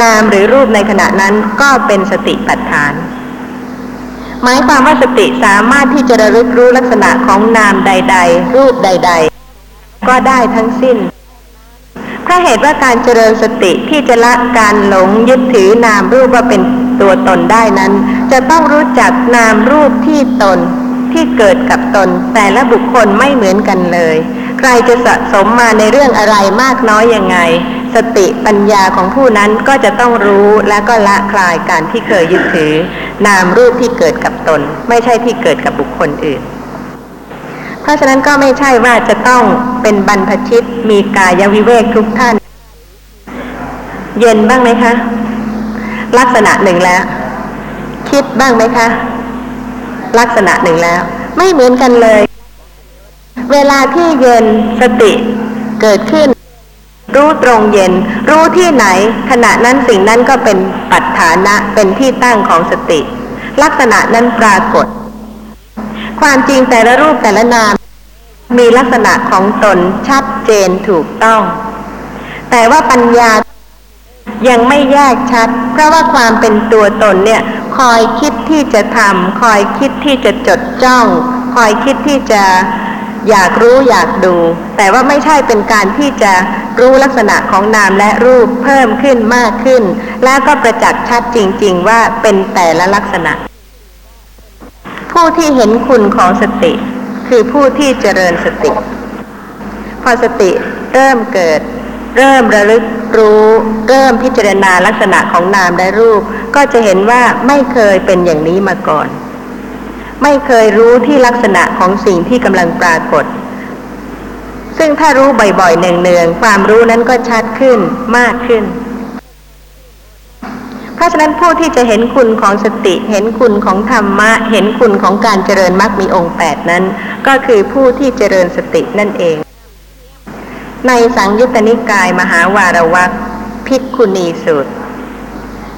นามหรือรูปในขณะนั้นก็เป็นสติปัฏฐาน หมายความว่าสติสามารถที่จะระลึกรู้ลักษณะของนามใด ๆ รูปใด ๆ ก็ได้ทั้งสิ้น เพราเหตุว่าการเจริญสติที่จะละการหลงยึดถือนามรูปว่าเป็นตัวตนได้นั้น จะต้องรู้จักนามรูปที่ตนที่เกิดกับตน แต่ละบุคคลไม่เหมือนกันเลย ใครจะสะสมมาในเรื่องอะไรมากน้อยยังไง สติปัญญาของผู้นั้นก็จะต้องรู้และก็ละคลายการที่เคยยึดถือ นามรูปที่เกิดกับตน ไม่ใช่ที่เกิดกับบุคคลอื่น เพราะฉะนั้นก็ไม่ใช่ว่าจะต้องเป็นบรรพชิตมีกายวิเวกทุกท่าน เย็นบ้างไหมคะ ลักษณะหนึ่งแล้ว คิดบ้างไหมคะ ลักษณะหนึ่งแล้ว ไม่เหมือนกันเลย เวลาที่เย็นสติเกิดขึ้น รู้ตรงเย็น รู้ที่ไหน ขณะนั้นสิ่งนั้นก็เป็นปัจฐานะเป็นที่ตั้งของสติ ลักษณะนั้นปรากฏ ความจริงแต่ละรูปแต่ละนาม มีลักษณะของตนชัดเจนถูกต้อง แต่ว่าปัญญายังไม่แยกชัด เพราะว่าความเป็นตัวตนเนี่ย คอยคิดที่จะทำคอยคิดที่จะจดจ้อง คอยคิดที่จะอยากรู้อยากดู แต่ว่าไม่ใช่เป็นการที่จะรู้ลักษณะของนามและรูปเพิ่มขึ้นมากขึ้น แล้วก็ประจักษ์ชัดจริง ๆ ว่าเป็นแต่ละลักษณะ ผู้ที่เห็นคุณของสติ คือผู้ที่เจริญสติ พอสติเริ่มเกิด เริ่มระลึกรู้เริ่มพิจารณาลักษณะของนามและรูป ก็จะเห็นว่าไม่เคยเป็นอย่างนี้มาก่อน ไม่เคยรู้ที่ลักษณะของสิ่งที่กำลังปรากฏ ซึ่งถ้ารู้บ่อยๆเนืองๆความรู้นั้นก็ชัดขึ้นมากขึ้น เพราะฉะนั้นผู้ที่จะเห็นคุณของสติ เห็นคุณของธรรมะ เห็นคุณของการเจริญมรรคมีองค์แปดนั้น ก็คือผู้ที่เจริญสตินั่นเอง ในสังยุตตนิกายมหาวารวักพิกคุณีสูตร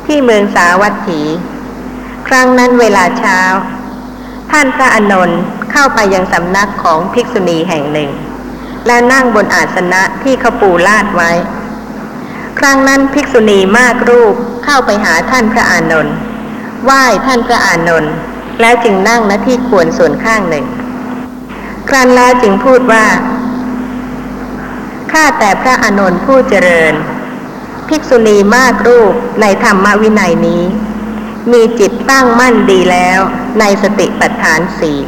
ที่เมืองสาวัตถี ครั้งนั้นเวลาเช้า ท่านพระอานนท์เข้าไปยังสำนักของภิกษุณีแห่งหนึ่ง แล้วนั่งบนอาสนะที่เขาปูลาดไว้ ครั้งนั้นภิกษุณีมากรูปเข้าไปหาท่านพระอานนท์ไหว้ท่านพระอานนท์แล้วจึงนั่งณที่ควรส่วนข้างหนึ่ง ครั้นแล้วจึงพูดว่าข้าแต่พระอานนท์ผู้เจริญ ภิกษุณีมากรูปในธรรมวินัยนี้ มีจิตตั้งมั่นดีแล้วในสติปัฏฐานสี่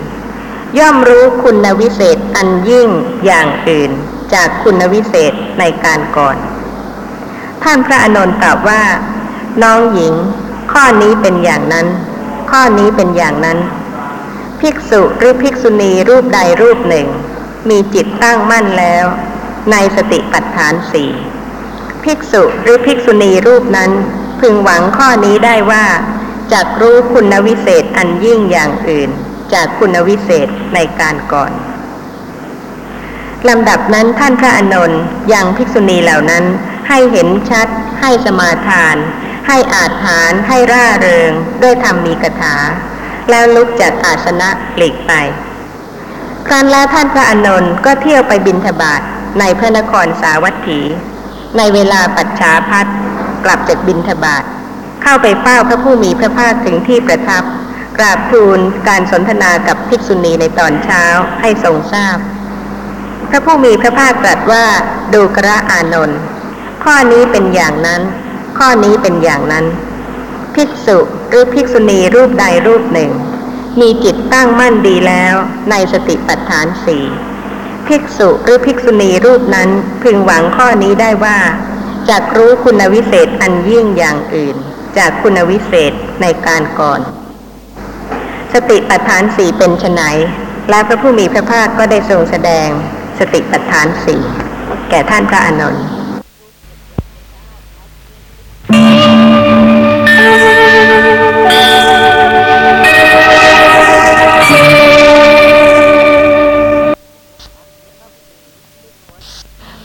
ย่อมรู้คุณวิเศษอันยิ่งอย่างอื่นจากคุณวิเศษในการก่อน ท่านพระอานนท์ตอบว่า น้องหญิง ข้อนี้เป็นอย่างนั้น ข้อนี้เป็นอย่างนั้น ภิกษุหรือภิกษุณีรูปใดรูปหนึ่ง มีจิตตั้งมั่นแล้ว ในสติปัฏฐานสี่ภิกษุหรือภิกษุณีรูปนั้น พึงหวังข้อนี้ได้ว่าจากรู้คุณวิเศษอันยิ่งอย่างอื่น จากคุณวิเศษในการก่อนลำดับนั้นท่านพระอานนท์ยังภิกษุณีเหล่านั้น ให้เห็นชัด ให้สมาทาน ให้อาถานให้ร่าเริง ด้วยธรรมมีกถา แล้วลุกจากอาสนะหลีกไป ครั้นแล้วท่านพระอนนท์ก็เที่ยวไปบินทบาทในพระนครสาวัตถี ในเวลาปัจฉาพัดกลับจากบินทบาทเข้าไปเฝ้าพระผู้มีพระภาคถึงที่ประทับ กราบทูลการสนทนากับภิกษุณีในตอนเช้าให้ทรงทราบพระผู้มีพระภาคตรัสว่าดูกระอานนท์ ข้อนี้เป็นอย่างนั้น ข้อนี้เป็นอย่างนั้น ภิกษุหรือภิกษุณีรูปใดรูปหนึ่ง มีจิตตั้งมั่นดีแล้วในสติปัฏฐานสี่ภิกษุหรือภิกษุณีรูปนั้นพึงหวังข้อนี้ได้ว่าจากรู้คุณวิเศษอันยิ่งอย่างอื่น จากคุณวิเศษในการก่อน สติปัฏฐานสี่เป็นไฉนและพระผู้มีพระภาคก็ได้ทรงแสดง สติปัฏฐานสี่แก่ท่านพระอานนท์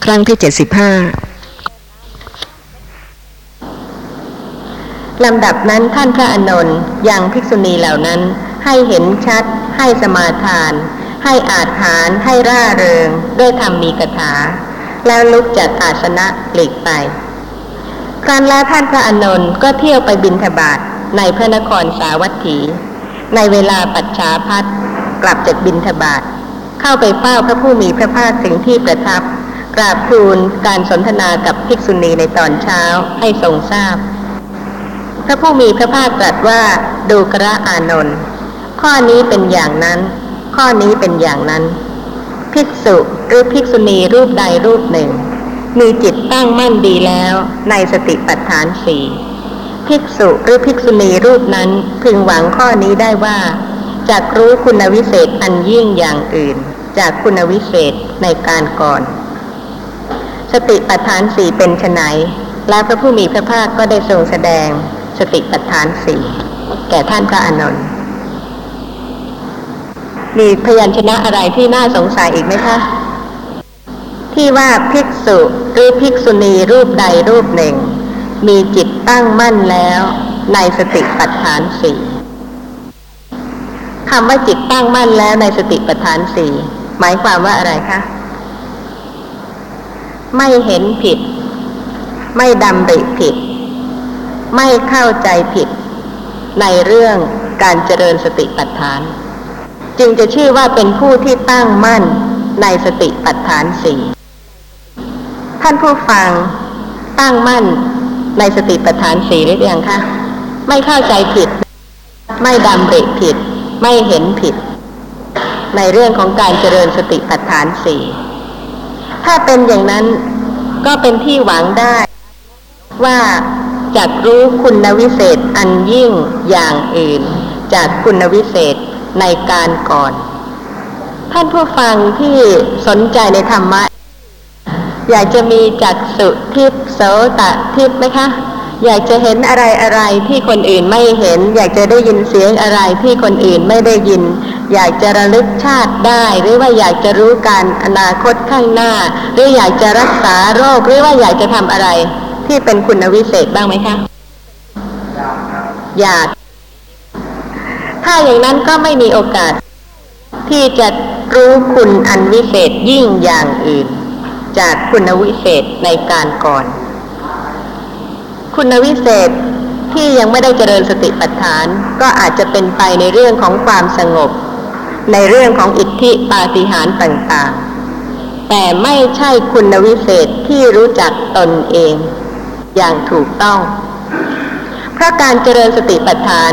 ครั้งที่เจ็ดสิบห้าลำดับนั้นท่านพระอานนท์ยังภิกษุณีเหล่านั้น ให้เห็นชัด ให้สมาทาน ให้อาถานให้ร่าเริง ด้วยธรรมมีกถา แล้วลุกจากอาสนะหลีกไป ครั้นแล้วท่านพระอานนท์ก็เที่ยวไปบินทบาทในพระนครสาวัตถี ในเวลาปัจฉาพัดกลับจากบินทบาทเข้าไปเฝ้าพระผู้มีพระภาคถึงที่ประทับ กราบทูลการสนทนากับภิกษุณีในตอนเช้าให้ทรงทราบ พระผู้มีพระภาคตรัสว่าดูกระอานนท์ข้อนี้เป็นอย่างนั้น ข้อนี้เป็นอย่างนั้น ภิกษุหรือภิกษุณีรูปใดรูปหนึ่ง มีจิตตั้งมั่นดีแล้วในสติปัฏฐานสี่ภิกษุหรือภิกษุณีรูปนั้นพึงหวังข้อนี้ได้ว่าจากรู้คุณวิเศษอันยิ่งอย่างอื่น จากคุณวิเศษในการก่อน สติปัฏฐานสี่เป็นไนและพระผู้มีพระภาคก็ได้ทรงแสดงสติปัฏฐานสี่แก่ท่านพระอานนท์มีพยัญชนะอะไรที่น่าสงสัยอีกไหมคะ ที่ว่าภิกษุหรือภิกษุณีรูปใดรูปหนึ่ง มีจิตตั้งมั่นแล้วในสติปัฏฐานสี่คำว่าจิตตั้งมั่นแล้วในสติปัฏฐานสี่หมายความว่าอะไรคะ ไม่เห็นผิด ไม่ดำริผิด ไม่เข้าใจผิด ในเรื่องการเจริญสติปัฏฐาน จึงจะชื่อว่าเป็นผู้ที่ตั้งมั่นในสติปัฏฐานสี่ ท่านผู้ฟังตั้งมั่นในสติปัฏฐานสี่หรือยังคะไม่เข้าใจผิด ไม่ดำริผิด ไม่เห็นผิด ในเรื่องของการเจริญสติปัฏฐานสี่ถ้าเป็นอย่างนั้นก็เป็นที่หวังได้ ว่าจากรู้คุณวิเศษอันยิ่งอย่างอื่น จากคุณวิเศษในการก่อน ท่านผู้ฟังที่สนใจในธรรมะ อยากจะมีจักสุทิพย์โสตทิพย์ไหมคะ อยากจะเห็นอะไรอะไรที่คนอื่นไม่เห็น อยากจะได้ยินเสียงอะไรที่คนอื่นไม่ได้ยิน อยากจะระลึกชาติได้ หรือว่าอยากจะรู้การอนาคตข้างหน้า หรืออยากจะรักษาโรคหรือว่าอยากจะทำอะไร ที่เป็นคุณวิเศษบ้างไหมคะอยาก ถ้าอย่างนั้นก็ไม่มีโอกาส ที่จะรู้คุณอันวิเศษยิ่งอย่างอื่น จากคุณวิเศษในการก่อน คุณวิเศษที่ยังไม่ได้เจริญสติปัฏฐาน ก็อาจจะเป็นไปในเรื่องของความสงบ ในเรื่องของอิทธิปาฏิหาริย์ต่างๆ แต่ไม่ใช่คุณวิเศษที่รู้จักตนเอง อย่างถูกต้อง เพราะการเจริญสติปัฏฐาน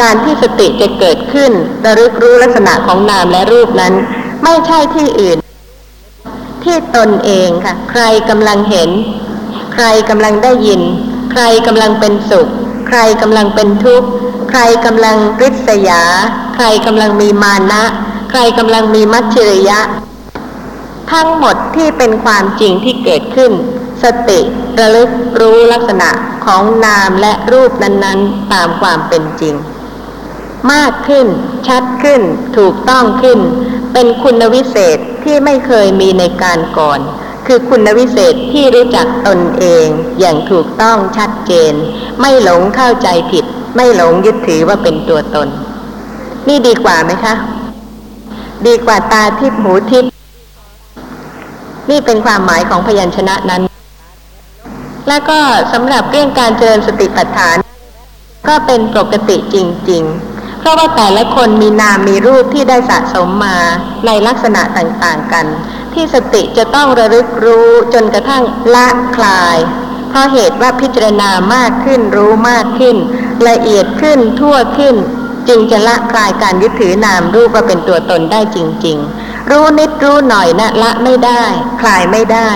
การที่สติจะเกิดขึ้นระลึกรู้ลักษณะของนามและรูปนั้น ไม่ใช่ที่อื่น ที่ตนเองค่ะ ใครกำลังเห็น ใครกำลังได้ยิน ใครกำลังเป็นสุข ใครกำลังเป็นทุกข์ ใครกำลังริษยา ใครกำลังมีมานะ ใครกำลังมีมัจฉริยะ ทั้งหมดที่เป็นความจริงที่เกิดขึ้น สติระลึกรู้ลักษณะของนามและรูปนั้น ๆ ตามความเป็นจริง มากขึ้น ชัดขึ้น ถูกต้องขึ้น เป็นคุณวิเศษที่ไม่เคยมีในการก่อน คือคุณวิเศษที่รู้จักตนเอง อย่างถูกต้องชัดเจน ไม่หลงเข้าใจผิด ไม่หลงยึดถือว่าเป็นตัวตน นี่ดีกว่าไหมคะ ดีกว่าตาทิพย์หูทิพย์นี่เป็นความหมายของพยัญชนะนั้น แล้วก็สำหรับเรื่องการเจริญสติปัฏฐาน ก็เป็นปกติจริง ๆ เพราะว่าแต่ละคนมีนามมีรูปที่ได้สะสมมาในลักษณะต่างๆกัน ที่สติจะต้องระลึกรู้จนกระทั่งละคลาย เพราะเหตุว่าพิจารณามากขึ้นรู้มากขึ้น ละเอียดขึ้นทั่วขึ้น จึงจะละคลายการยึดถือนามรูปว่าเป็นตัวตนได้จริง ๆ รู้นิดรู้หน่อยนะละไม่ได้ คลายไม่ได้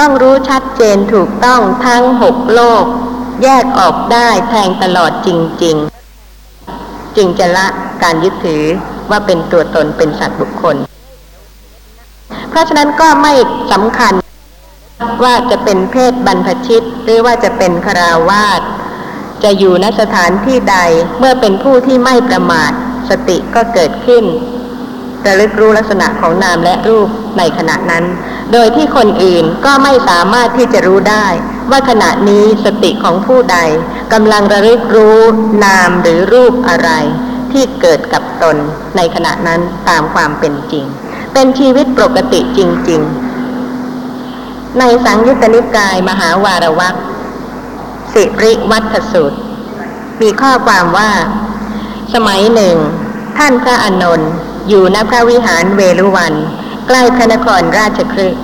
ต้องรู้ชัดเจนถูกต้องทั้งหกโลก แยกออกได้แทงตลอดจริง ๆ จึงจะละการยึดถือว่าเป็นตัวตนเป็นสัตว์บุคคล เพราะฉะนั้นก็ไม่สำคัญว่าจะเป็นเพศบรรพชิต หรือว่าจะเป็นคราวาสจะอยู่ณสถานที่ใดเมื่อเป็นผู้ที่ไม่ประมาทสติก็เกิดขึ้น ระลึกรู้ลักษณะของนามและรูปในขณะนั้น โดยที่คนอื่นก็ไม่สามารถที่จะรู้ได้ ว่าขณะนี้สติของผู้ใดกำลังระลึกรู้นามหรือรูปอะไร ที่เกิดกับตนในขณะนั้นตามความเป็นจริง เป็นชีวิตปกติจริง ๆ ในสังยุตตนิกายมหาวารวักสิริวัฒสูตร มีข้อความว่า สมัยหนึ่ง ท่านพระอานนท์ อยู่ณพระวิหารเวลุวัน ใกล้พระนครราชคฤห์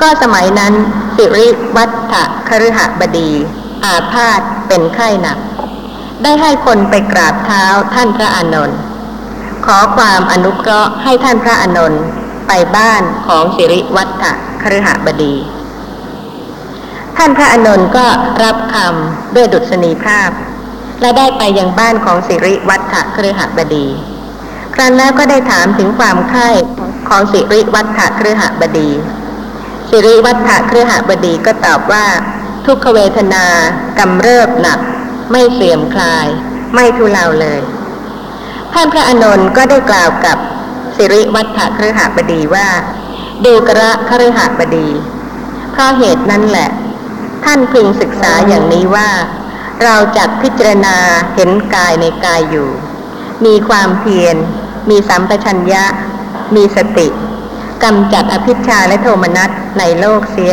ก็สมัยนั้นสิริวัฒคฤหบดี อาพาธเป็นไข้หนัก ได้ให้คนไปกราบเท้าท่านพระอานนท์ขอความอนุเคราะห์ให้ท่านพระอานนท์ไปบ้านของสิริวัฒคฤหบดี ท่านพระอานนท์ก็รับคำด้วยดุษณีภาพ และได้ไปยังบ้านของสิริวัฒคฤหบดี ครั้นแล้วก็ได้ถามถึงความไข้ของสิริวัฒคฤหบดี สิริวัฒคฤหบดีก็ตอบว่า ทุกขเวทนากำเริบหนัก ไม่เสื่อมคลาย ไม่ทุเลาเลย ท่านพระอนนท์ก็ได้กล่าวกับสิริวัฒคฤหบดีว่าดูกระคฤหบดี เพราะเหตุนั้นแหละ ท่านพึงศึกษาอย่างนี้ว่า เราจักพิจารณาเห็นกายในกายอยู่ มีความเพียร มีสัมปชัญญะ มีสติกำจัดอภิชาและโทมนัสในโลกเสีย